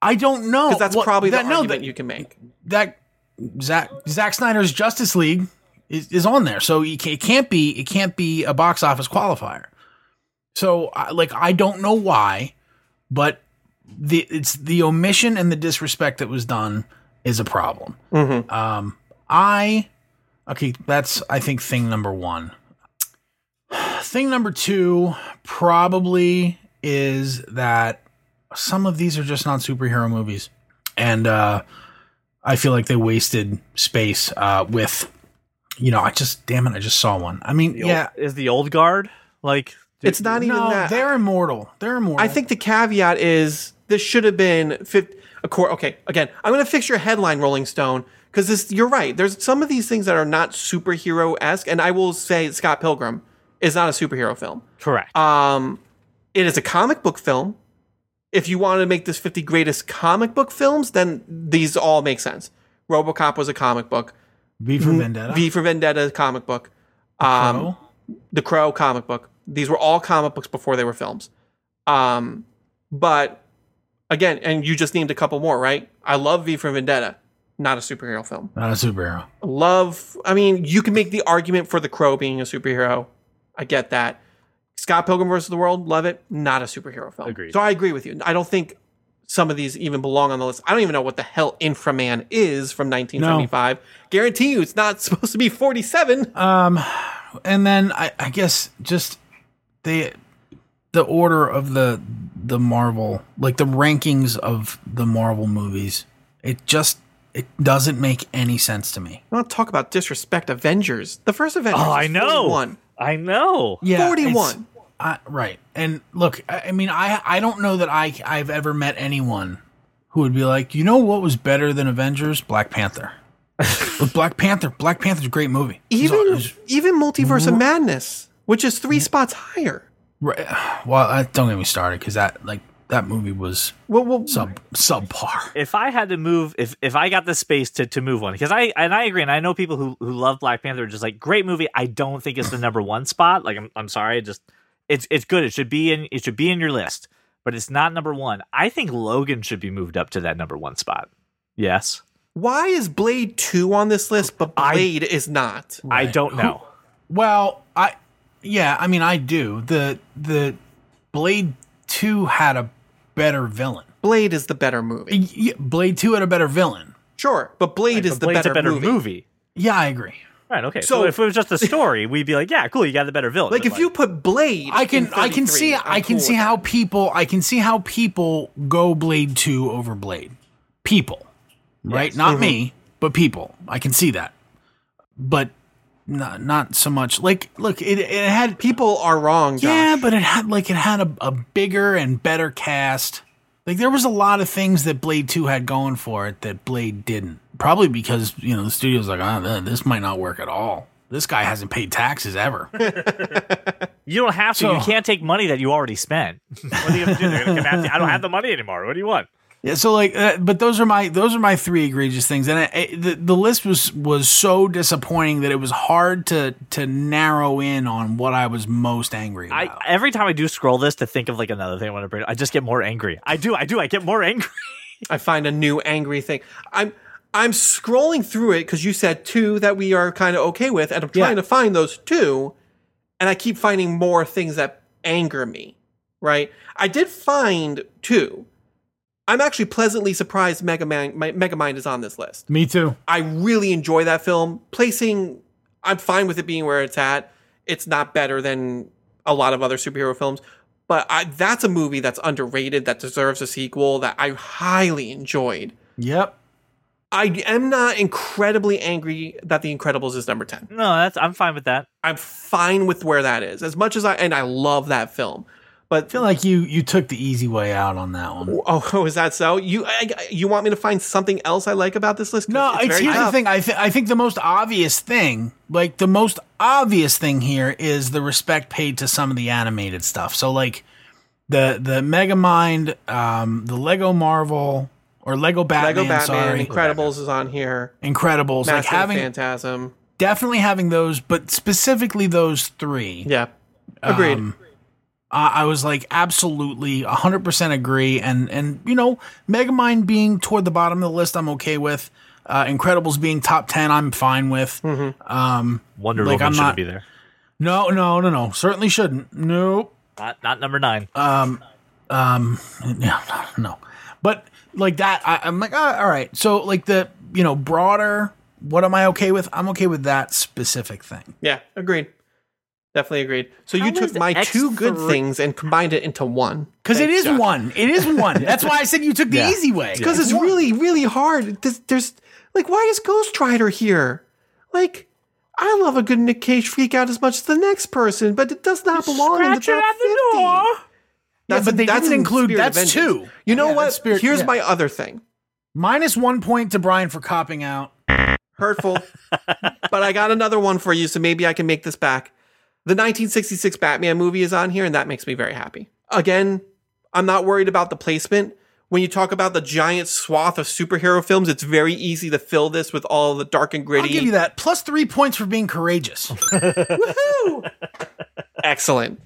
I don't know Because that's Well, probably the that, no, argument that, you can make. that Zack Zack Snyder's Justice League is, is on there, so it can't be it can't be a box office qualifier. So, like, I don't know why, but the it's the omission and the disrespect that was done is a problem. Um, I okay, that's I think thing number one. Thing number two probably is that some of these are just not superhero movies, and uh, I feel like they wasted space uh, with, you know, I just damn it, I just saw one. I mean, The yeah, Old, is the old guard like. It's not even no, that. they're immortal. They're immortal. I think the caveat is this should have been 50, a core. Okay, again, I'm going to fix your headline, Rolling Stone, because this. You're right. There's some of these things that are not superhero esque, and I will say Scott Pilgrim is not a superhero film. Correct. Um, it is a comic book film. If you want to make this 50 greatest comic book films, then these all make sense. RoboCop was a comic book. V for Vendetta. V for Vendetta comic book. Um, Crow. the Crow comic book. These were all comic books before they were films. Um, but again, and you just named a couple more, right? I love V for Vendetta, not a superhero film. not a superhero. Love, I mean, you can make the argument for the Crow being a superhero. I get that. Scott Pilgrim versus the World, love it. Not a superhero film. Agreed. So I agree with you. I don't think some of these even belong on the list. I don't even know what the hell Inframan is from 1975. Guarantee you it's not supposed to be 47. Um, and then I, I guess just the the order of the the Marvel, like the rankings of the Marvel movies, it just it doesn't make any sense to me. I want to talk about disrespect Avengers. The first Avengers oh, I know. 41. I know. Yeah, 41. I, right. And look, I, I mean, I I don't know that I I've ever met anyone who would be like, you know, what was better than Avengers? Black Panther. With Black Panther, Black Panther's a great movie. Even it's- even Multiverse of Madness, which is three spots higher. Right, well, uh, don't get me started because that like that movie was Well, well sub subpar. if I had to move, if if I got the space to, to move one, because I and I agree, and I know people who who love Black Panther, are just like great movie. I don't think it's the number one spot. Like I'm I'm sorry, just it's it's good. It should be in it should be in your list, but it's not number one. I think Logan should be moved up to that number one spot. Yes, why is Blade 2 on this list, but I- Blade is not? I don't know. Well, I yeah, I mean, I do. The the Blade Two had a better villain. Blade is the better movie. Y- y- Blade Two had a better villain. Sure, but Blade is But the Blade's better, better movie. movie. Yeah, I agree. Right. Okay. So, So- if it was just a story, we'd be like, yeah, cool, you got the better villain. Like But, if you put Blade, I can in I can see I'm I can cool see how that. people I can see how people go Blade 2 over Blade. People. Right? Mm-hmm. Not me, but people. I can see that. But not not so much. Like look, it it had people are wrong. Josh. Yeah, but it had like it had a, a bigger and better cast. Like there was a lot of things that Blade 2 had going for it that Blade didn't. Probably because, you know, the studio's like, "Ah, th- this might not work at all." this guy hasn't paid taxes ever. You don't have to. So- you can't take money that you already spent. what are you gonna do? They're gonna come after you. I don't have the money anymore. What do you want? Yeah, so like, uh, but those are my those are my three egregious things, and it, it, the the list was was so disappointing that it was hard to to narrow in on what I was most angry I about. every time I do scroll this to think of like another thing I want to bring, I just get more angry. I do. I do. I get more angry. I find a new angry thing. I'm I'm scrolling through it because you said two that we are kind of okay with, and I'm trying Yeah. to find those two, and I keep finding more things that anger me. Right? I did find two. I'm actually pleasantly surprised Mega Man, my, Megamind is on this list. Me too. I really enjoy that film. Placing, I'm fine with it being where it's at. It's not better than a lot of other superhero films, but I, that's a movie that's underrated that deserves a sequel that I highly enjoyed. Yep. I am not incredibly angry that The Incredibles is number 10. No, that's I'm fine with that. I'm fine with where that is. As much as I and I love that film. But I feel like you you took the easy way out on that one. oh, is that so? You I, you want me to find something else I like about this list? No, it's, very here's the thing. I th- I think the most obvious thing, like the most obvious thing here, is the respect paid to some of the animated stuff. So like the the Megamind, um, the Lego Marvel or Lego Batman, Lego Batman, sorry, Incredibles is on here. Incredibles, like Massive having Phantasm. definitely having those, but specifically those three. Yeah. Agreed. Um, I I was like absolutely 100% agree. And and you know Megamind being toward the bottom of the list I'm okay with. Uh, Incredibles being top 10 I'm fine with. Um Wonder Like, Woman I'm shouldn't not- be there. no no no no. Certainly shouldn't. Nope. Not not number nine. um yeah no. But like that I, I'm like ah, all right. So like the you know broader what am I okay with? I'm okay with that specific thing. Yeah, agreed. Definitely agreed. So How you took is my two good X3 things and combined it into one. because it Thanks, Josh. one it is one that's why I said you took the Yeah. easy way Because it's one. really, really hard. There's, there's like, why is Ghost Rider here? Like, I love a good Nick Cage freak out as much as the next person, but it does not belong in the top at the 50. door. That's, but they that's didn't include- Spirit that's two. You know Yeah, what? Spirit- Here's yeah. my other thing. Minus one point to Brian for copping out. Hurtful. but I got another one for you, so maybe I can make this back. The 1966 Batman movie is on here, and that makes me very happy. Again, I'm not worried about the placement. When you talk about the giant swath of superhero films, it's very easy to fill this with all the dark and gritty. I'll give you that. Plus three points for being courageous. Woohoo! Excellent.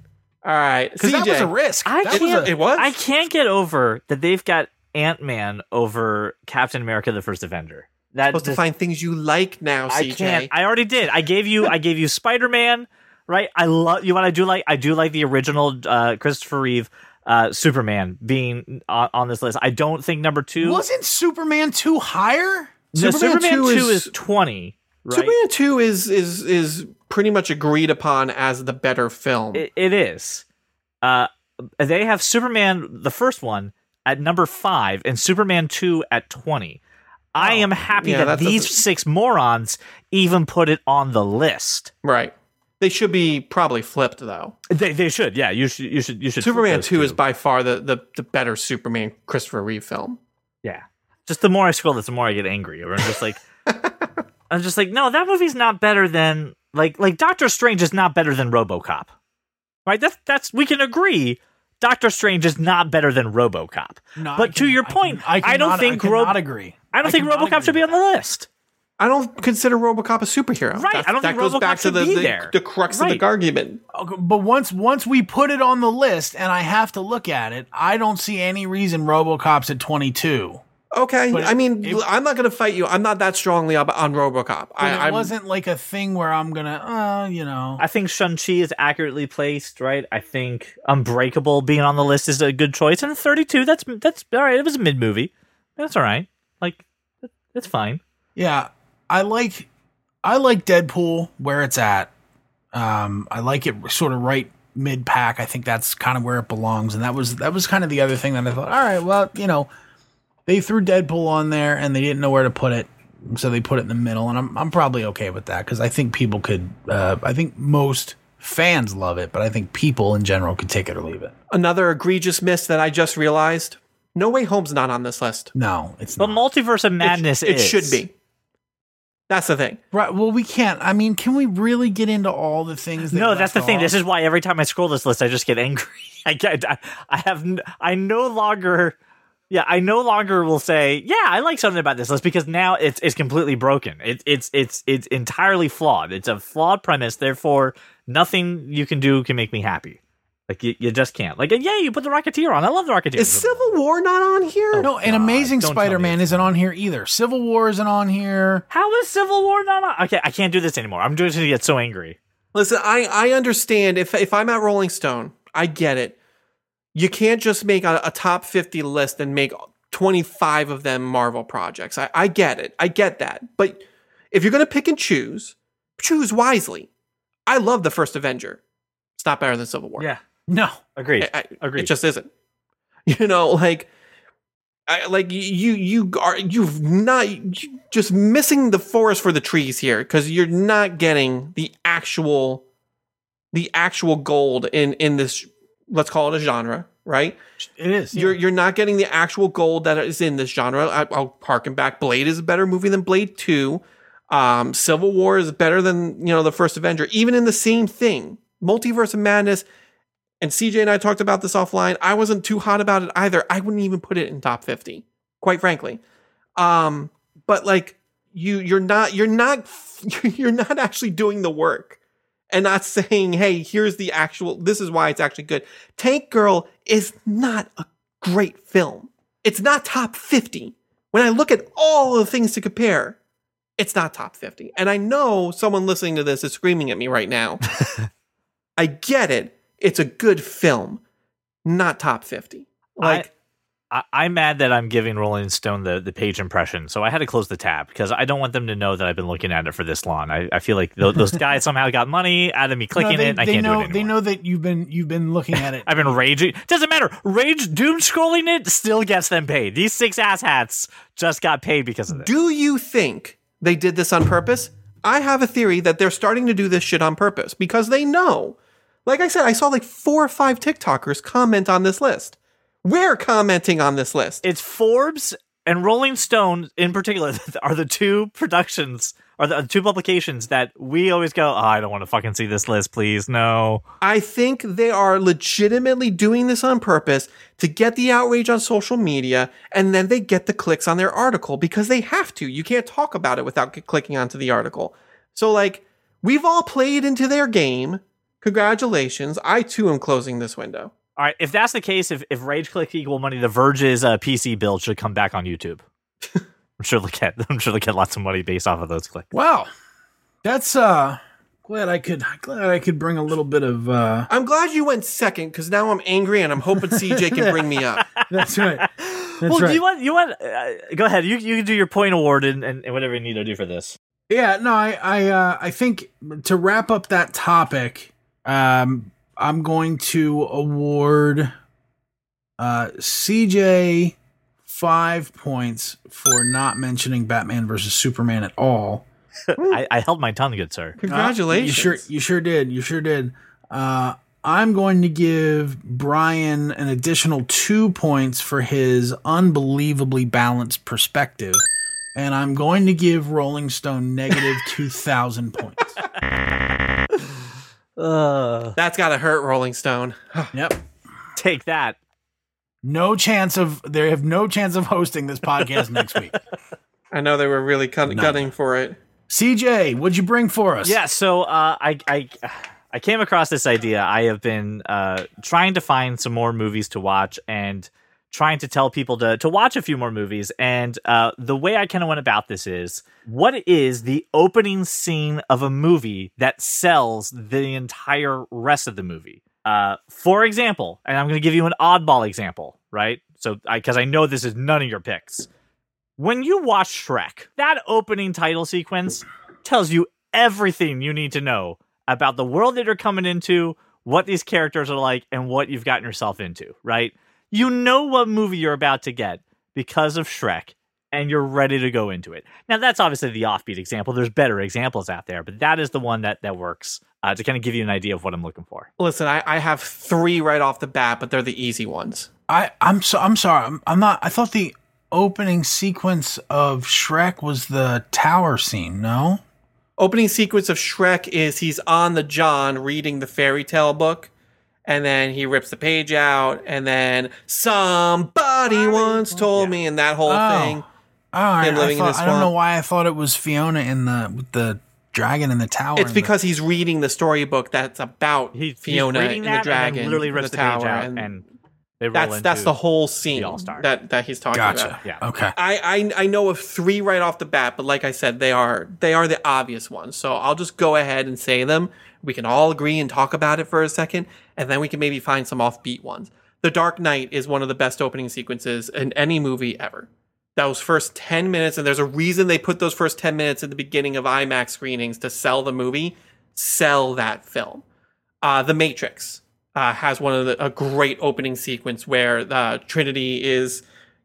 All right, Because that was a risk. I that can't. a, It was. I can't get over that they've got Ant Man over Captain America: The First Avenger. That supposed to find things you like now, I can't. I already did. I gave you. I gave you Spider Man. Right. I love you. What I do like. I do like the original uh, Christopher Reeve uh, Superman being on, on this list. I don't think number two. Wasn't Superman 2 higher? No, Superman Superman, 2 two is- is, twenty. Right. Superman Two is is is pretty much agreed upon as the better film. It, it is. Uh, they have Superman, the first one, at number five, and Superman two at twenty. I am happy yeah, that these six morons even put it on the list. right. They should be probably flipped though. They, they should, yeah. You should, you should, you should. Superman those Two is by far the, the the better Superman Christopher Reeve film. yeah. Just the more I scroll this, the more I get angry. I'm just like, I'm just like, no, that movie's not better than like like Doctor Strange is not better than RoboCop, right? That's that's we can agree. Doctor Strange is not better than RoboCop. No, but I to can- your I point, can- I, I don't cannot- think I Ro- agree. I don't think RoboCop should be on the list. I don't consider RoboCop a superhero. Right, That's- I don't that think goes RoboCop back to the, be the, there. the crux of the argument. but once once we put it on the list and I have to look at it, I don't see any reason RoboCop's at 22. Okay, But I mean, it- I'm not going to fight you. I'm not that strongly up on RoboCop. I, it wasn't like a thing where I'm gonna, uh, you know. I think Shang-Chi is accurately placed, right? I think Unbreakable being on the list is a good choice, and 32. That's that's all right. It was a mid movie. That's all right. Like, it- it's fine. Yeah, I like I like Deadpool where it's at. Um, I like it sort of right mid pack. I think that's kind of where it belongs, and that was that was kind of the other thing that I thought. All right, well, you know, they threw Deadpool on there and they didn't know where to put it, so they put it in the middle, and I'm I'm probably okay with that because I think people could. Uh, I think most fans love it, but I think people in general could take it or leave it. another egregious miss that I just realized. No Way Home's not on this list. No, it's But not. Multiverse of Madness it, it is. should be. That's the thing. Right. Well, we can't. I mean, can we really get into all the things? That No, that's the left thing. This is why every time I scroll this list, I just get angry. I get, I, I have, n- I no longer, yeah, I no longer will say, yeah, I like something about this list because now it's it's completely broken. It, it's it's it's entirely flawed. It's a flawed premise. Therefore, nothing you can do can make me happy. Like you, you just can't. Like, yeah, you put the Rocketeer on. I love the Rocketeer. Is Civil War not on here? no. Oh, and God, Amazing don't tell me Spider-Man isn't on here either. Civil War isn't on here. How is Civil War not on? Okay, I can't do this anymore. I'm just gonna get so angry. Listen, I, I understand if if I'm at Rolling Stone, I get it. You can't just make a, a top 50 list and make 25 of them Marvel projects. I, I get it. I get that. But if you're going to pick and choose, choose wisely. I love the first Avenger. It's not better than Civil War. Yeah, No. agreed. I, I- Agreed. It just isn't. You know, like, I, like you, you are you've not you just missing the forest for the trees here because you're not getting the actual, the actual gold in in this. Let's call it a genre, right? It is. You're you're not getting the actual gold that is in this genre. I, I'll harken back. Blade is a better movie than Blade Two. Um, Civil War is better than you know the first Avenger. Even in the same thing, Multiverse of Madness. And CJ and I talked about this offline. I wasn't too hot about it either. I wouldn't even put it in top fifty, quite frankly. Um, but like you, you're not, you're not, you're not actually doing the work and not saying, hey, here's the actual, this is why it's actually good. Tank Girl is not a great film. It's not top 50. When I look at all the things to compare, it's not top 50. And I know someone listening to this is screaming at me right now. I get it. It's a good film, not top 50. Like, I, I'm mad that I'm giving Rolling Stone the, the page impression, so I had to close the tab because I don't want them to know that I've been looking at it for this long. I, I feel like those, those guys somehow got money out of me No, clicking they, it. And I can't know. do it anymore. they know that you've been you've been looking at it. I've been raging. Doesn't matter. Rage doom scrolling it still gets them paid. These six ass hats just got paid because of this. Do you think they did this on purpose? I have a theory that they're starting to do this shit on purpose because they know. Like I said, I saw like four or five TikTokers comment on this list. We're commenting on this list. It's Forbes and Rolling Stone in particular are the two productions or the two publications that we always go, oh, I don't want to fucking see this list, please. No. I think they are legitimately doing this on purpose to get the outrage on social media and then they get the clicks on their article because they have to. You can't talk about it without clicking onto the article. So, like, we've all played into their game. Congratulations. I too am closing this window. All right, if that's the case, if, if Rage Click equal money, The Verge's uh, PC build should come back on YouTube. I'm sure they'll get I'm sure they'll get lots of money based off of those clicks. Wow, that's uh glad I could glad I could bring a little bit of uh I'm glad you went second because now I'm angry and I'm hoping CJ can bring me up. that's right. That's well, right. you want you want uh, go ahead. You you can do your point award and, and, and whatever you need to do for this. Yeah, no, I I uh, I think to wrap up that topic, um, I'm going to award uh, CJ five points for not mentioning Batman versus Superman at all. I, I held my tongue, good sir. Congratulations. You sure you sure did. You sure did. Uh, I'm going to give Brian an additional two points for his unbelievably balanced perspective. And I'm going to give Rolling Stone negative 2,000 points. Uh, That's got to hurt, Rolling Stone. Yep. take that. No chance of, they have no chance of hosting this podcast next week. I know they were really cut, gutting for it. CJ, what'd you bring for us? Yeah, so uh, I I I came across this idea. I have been uh, trying to find some more movies to watch and trying to tell people to to watch a few more movies. And uh, the way I kind of went about this is, what is the opening scene of a movie that sells the entire rest of the movie? Uh, for example, and I'm going to give you an oddball example, right? So, because I, know this is none of your picks. When you watch Shrek, that opening title sequence tells you everything you need to know about the world that you're coming into, what these characters are like, and what you've gotten yourself into, right? You know what movie you're about to get because of Shrek, and you're ready to go into it. Now, that's obviously the offbeat example. There's better examples out there, but that is the one that, that works uh, to kind of give you an idea of what I'm looking for. Listen, I, I have three right off the bat, but they're the easy ones. I, I'm so I'm sorry. I'm, I'm not. I thought the opening sequence of Shrek was the tower scene, no? Opening sequence of Shrek is he's on the John reading the fairy tale book, and then he rips the page out, and then somebody once told me, and that whole Oh. thing. Oh, I, Him I living in thought- the I don't know why I thought it was Fiona in the with the dragon in the tower. It's and the- because he's reading the storybook that's about He, he's Fiona reading and the dragon, and literally in rips the the, page tower, out, and, and, they roll that's that's the whole scene All-Star. that that he's talking gotcha. about. Yeah. Okay. I, I I know of three right off the bat, but like I said, they are they are the obvious ones. So I'll just go ahead and say them. We can all agree and talk about it for a second, and then we can maybe find some offbeat ones. The Dark Knight is one of the best opening sequences in any movie ever. Those first 10 minutes, and there's a reason they put those first 10 minutes at the beginning of IMAX screenings to sell the movie, sell that film. Uh, the Matrix uh, has one of the a great opening sequence where uh, Trinity is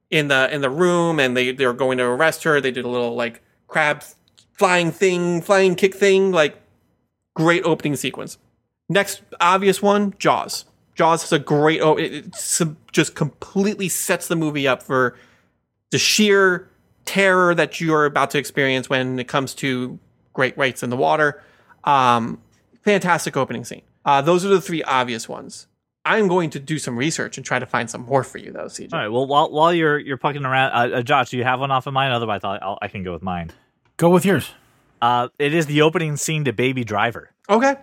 in the in the room and they they're going to arrest her. They did a little like crab flying thing, flying kick thing, like great opening sequence. Next obvious one, Jaws. Jaws has a great oh it, it just completely sets the movie up for the sheer terror that you're about to experience when it comes to great whites in the water. Um, fantastic opening scene. Uh, those are the three obvious ones. I'm going to do some research and try to find some more for you, though, CJ. All right. Well, while while you're you're pucking around, uh, uh, Josh, do you have one off of mine? Otherwise, I'll, I'll, I can go with mine. Go with yours. Uh, it is the opening scene to Baby Driver. Okay.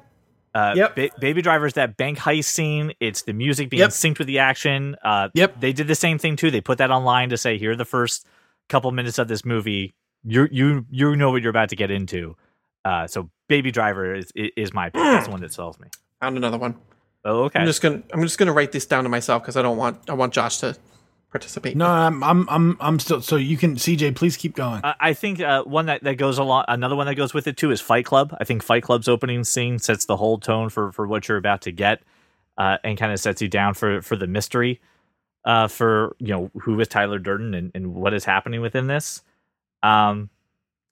Uh, Yep. Ba- Baby Driver is that bank heist scene. It's the music being Yep. synced with the action. Uh, Yep. They did the same thing too. They put that online to say, here are the first couple minutes of this movie. You you you know what you're about to get into. Uh, so Baby Driver is is, is my pick. That's the one that sells me. Found another one. Oh, okay. I'm just gonna I'm just gonna write this down to myself because I don't want I want Josh to participate. No, I'm I'm I'm I'm still so you can CJ, please keep going. I I think uh, one that, that goes along, another one that goes with it too is Fight Club. I think Fight Club's opening scene sets the whole tone for, for what you're about to get, uh, and kind of sets you down for for the mystery, uh, for you know who is Tyler Durden and, and what is happening within this. Um,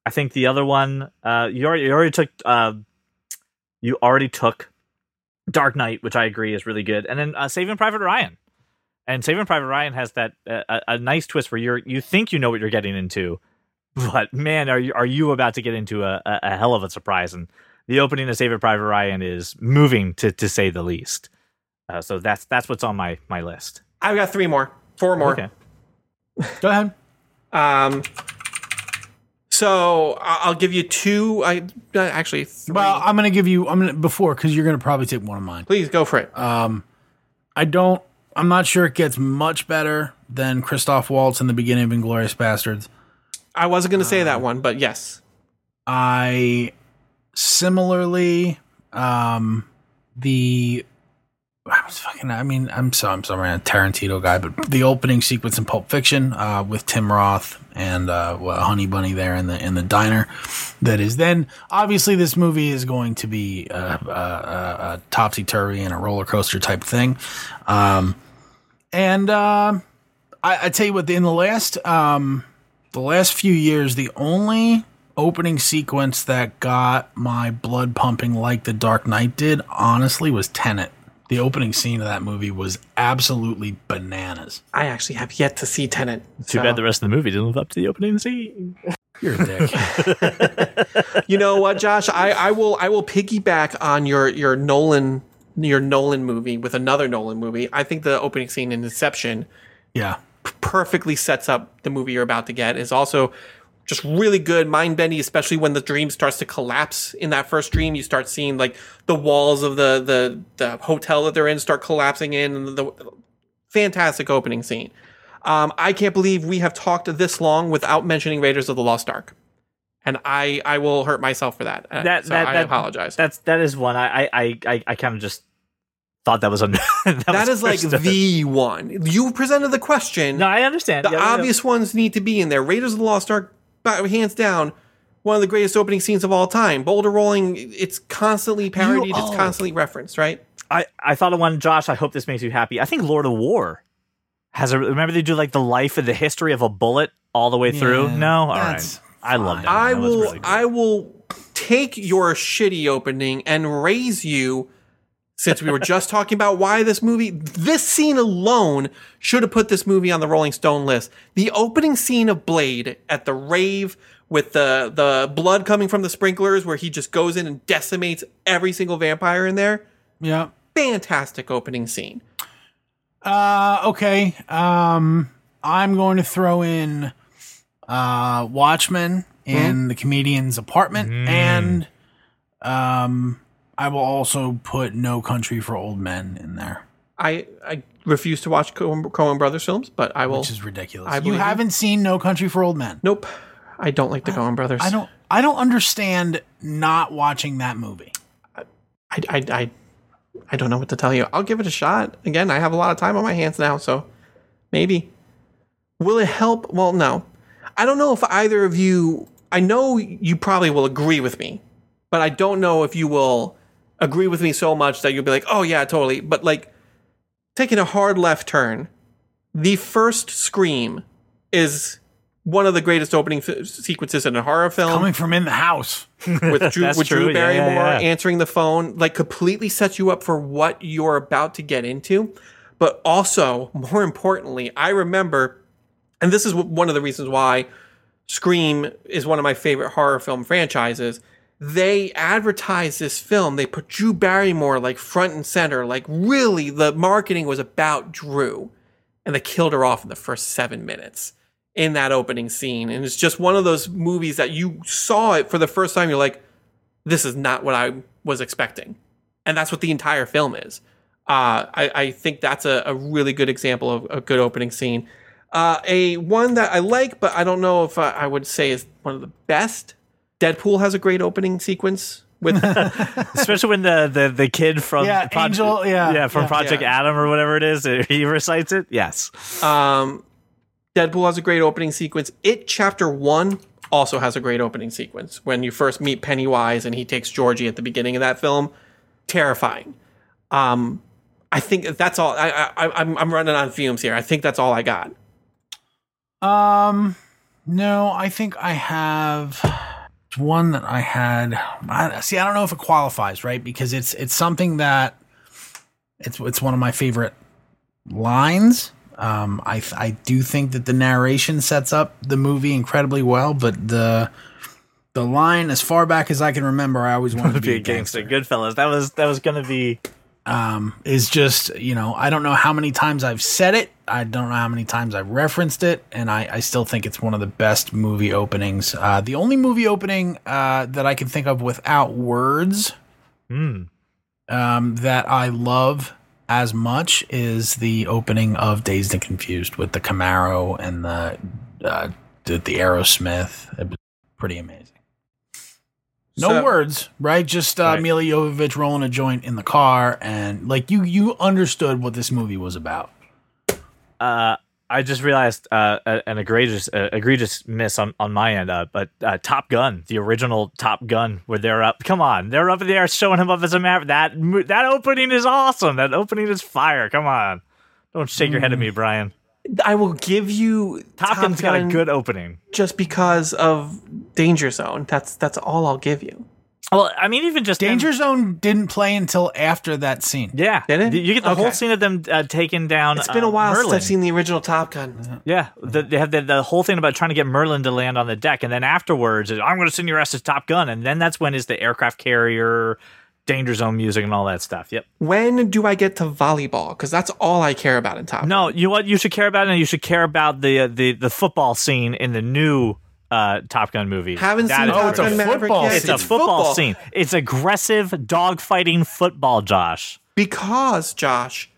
I think the other one, uh, you already you already took, uh, you already took Dark Knight, which I agree is really good, and then uh, Saving Private Ryan. And Saving Private Ryan has that uh, a, a nice twist where you're you think you know what you're getting into, but man, are you are you about to get into a, a, a hell of a surprise? And the opening of Saving Private Ryan is moving to to say the least. Uh, so that's that's what's on my my list. I've got three more, four more. Okay. Go ahead. Um. So I- I'll give you two. I uh, actually three. Well, I'm gonna give you. I'm gonna before because you're gonna probably take one of mine. Please go for it. Um, I don't. I'm not sure it gets much better than Christoph Waltz in the beginning of Inglourious Basterds. I wasn't going to say uh, that one, but yes. I similarly um the I was fucking I mean I'm so I'm sorry I'm a Tarantino guy but the opening sequence in Pulp Fiction uh with Tim Roth and uh well, Honey Bunny there in the in the diner that is then obviously this movie is going to be a, a, a, a topsy turvy and a roller coaster type thing um and um I, I tell you what in the last um the last few years, the only opening sequence that got my blood pumping like The Dark Knight did, honestly, was Tenet. The opening scene of that movie was absolutely bananas. I actually have yet to see Tenet. Too bad the rest of the movie didn't live up to the opening scene. You're a dick. You know what, Josh? I, I will I will piggyback on your your Nolan your Nolan movie with another Nolan movie. I think the opening scene in Inception yeah. perfectly sets up the movie you're about to get. Is also just really good, mind bending, especially when the dream starts to collapse. In that first dream, you start seeing like the walls of the the the hotel that they're in start collapsing in, and the fantastic opening scene. Um, I can't believe we have talked this long without mentioning Raiders of the Lost Ark, and I I will hurt myself for that. Uh, That so that, I that apologize. That's that is one I I I, I kind of just thought that was under. that, that was is like the one. You presented the question. No, I understand. The Yeah, yeah. obvious ones need to be in there. Raiders of the Lost Ark, hands down, one of the greatest opening scenes of all time. Boulder rolling, it's constantly parodied, oh. it's constantly referenced, right? I, I thought of one, Josh. I hope this makes you happy. I think Lord of War has a. Remember they do like the life and the history of a bullet all the way through. Yeah, No, all right. I love that. I That will, really good. I will take your shitty opening and raise you since we were just talking about why this movie, this scene alone should have put this movie on the Rolling Stone list. The opening scene of Blade at the rave with the the blood coming from the sprinklers, where he just goes in and decimates every single vampire in there. Yeah. Fantastic opening scene. Uh, okay. Um, I'm going to throw in uh, Watchmen in the comedian's apartment, and um, I will also put No Country for Old Men in there, I I refuse to watch Coen, Coen Brothers films, but I will. which is ridiculous. I you haven't seen No Country for Old Men. nope. I don't like the Coen Brothers. I don't. I don't understand not watching that movie. I, I, I, I don't know what to tell you. I'll give it a shot. Again, I have a lot of time on my hands now, so maybe. Will it help? Well, no. I don't know if either of you. I know you probably will agree with me, but I don't know if you will agree with me so much that you'll be like, "Oh yeah, totally." But like taking a hard left turn, the first scream is one of the greatest opening f- sequences in a horror film Coming from in the house. with Drew, with Drew true. Yeah, yeah, Barrymore yeah. answering the phone, like completely sets you up for what you're about to get into. But also, more importantly, I remember, and this is one of the reasons why Scream is one of my favorite horror film franchises. They advertised this film. They put Drew Barrymore like front and center. Like really, the marketing was about Drew, and they killed her off in the first seven minutes in that opening scene. And it's just one of those movies that you saw it for the first time. You're like, this is not what I was expecting. And that's what the entire film is. Uh, I, I think that's a, a really good example of a good opening scene. Uh, a one that I like, but I don't know if I, I would say is one of the best. Deadpool has a great opening sequence with Especially when the, the, the kid from Yeah, Project, Angel, yeah, yeah from yeah. Project Yeah. Adam or whatever it is, he recites it. Yes, Um, Deadpool has a great opening sequence. It Chapter One also has a great opening sequence when you first meet Pennywise and he takes Georgie at the beginning of that film. Terrifying. Um, I think that's all. I, I, I'm I'm running on fumes here. I think that's all I got. Um, no, I think I have one that I had. I, see, I don't know if it qualifies, right? Because it's it's something that it's it's one of my favorite lines. Um, I I do think that the narration sets up the movie incredibly well, but the the line, as far back as I can remember, I always wanted to be a gangster. Goodfellas. That was that was gonna be. Um, is just you know I don't know how many times I've said it. I don't know how many times I've referenced it, and I, I still think it's one of the best movie openings. Uh, the only movie opening uh, that I can think of without words Hmm. um, that I love as much is the opening of Dazed and Confused with the Camaro and the uh, the, the Aerosmith. It was pretty amazing. No So- words, right? Just uh, Right. Milla Jovovich rolling a joint in the car, and like you, you understood what this movie was about. Uh, I just realized uh, an egregious uh, egregious miss on, on my end. Uh, but uh, Top Gun, the original Top Gun, where they're up. Come on, they're up there showing him up as a map. That that opening is awesome. That opening is fire. Come on, don't shake your head at me, Brian. I will give you Top, Gun's got a good opening. just because of Danger Zone. That's that's all I'll give you. Well, I mean, even just them- Danger Zone didn't play until after that scene. Yeah, Did it? You get the whole scene of them uh, taking down. It's been a uh, while Merlin. since I've seen the original Top Gun. Yeah, the, they have the, the whole thing about trying to get Merlin to land on the deck, and then afterwards, I'm going to send your ass to Top Gun, and then that's when is the aircraft carrier, danger zone music, and all that stuff. Yep. When do I get to volleyball? Because that's all I care about in Top No, you know what you should care about, and you should care about the uh, the the football scene in the new uh, Top Gun movie. Haven't That seen Top it's a Gun. Maverick football yet. It's a football, football scene. It's aggressive dogfighting football, Josh. because Josh,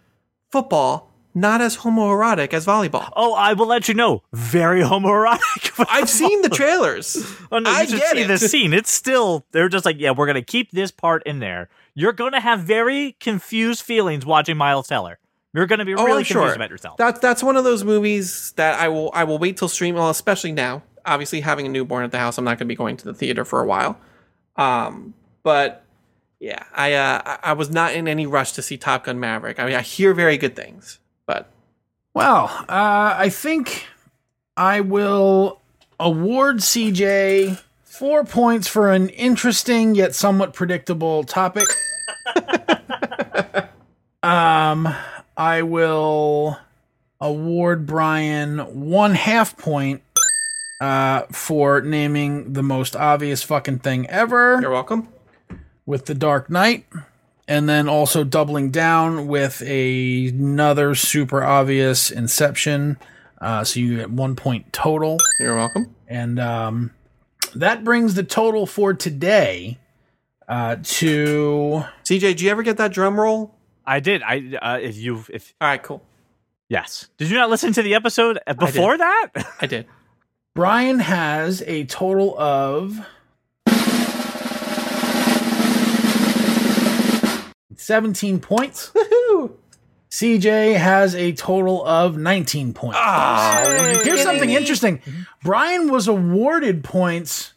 football not as homoerotic as volleyball. Oh, I will let you know. Very homoerotic. I've seen the trailers. Oh no, I get see it. the scene. It's still they're just like, yeah, we're gonna keep this part in there. You're gonna have very confused feelings watching Miles Teller. You're gonna be Oh, really I'm confused sure. about yourself. That's that's one of those movies that I will I will wait till stream. Well, especially now, obviously having a newborn at the house, I'm not going to be going to the theater for a while. Um, but yeah, I uh, I- was not in any rush to see Top Gun Maverick. I mean, I hear very good things, Well, uh, I think I will award CJ four points for an interesting yet somewhat predictable topic. um, I will award Brian one half point uh, for naming the most obvious fucking thing ever You're welcome. with The Dark Knight, and then also doubling down with a, another super obvious Inception. Uh, so you get one point total. You're welcome. And um, that brings the total for today uh, to. CJ, did you ever get that drum roll? I did. I uh, if you if All right, cool. yes, did you not listen to the episode before that? I did. Brian has a total of. 17 points. Woohoo! CJ has a total of 19 points. Ah, Here's something interesting. Brian was awarded points.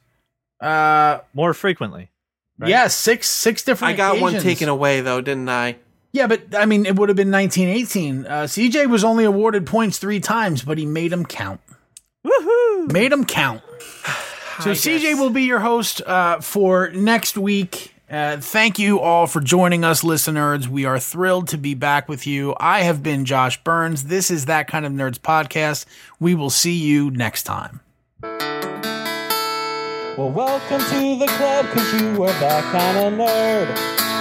Uh, More frequently. Right. yeah, six six different. I got one taken away though, didn't I? Yeah, but I mean, it would have been 1918. Uh, CJ was only awarded points three times, but he made them count. Woohoo! Made them count. So CJ will be your host uh, for next week. Uh, thank you all for joining us, listeners. We are thrilled to be back with you. I have been Josh Burns. This is That Kind of Nerds podcast. We will see you next time. Well, welcome to the club, cause you are that kind of nerd.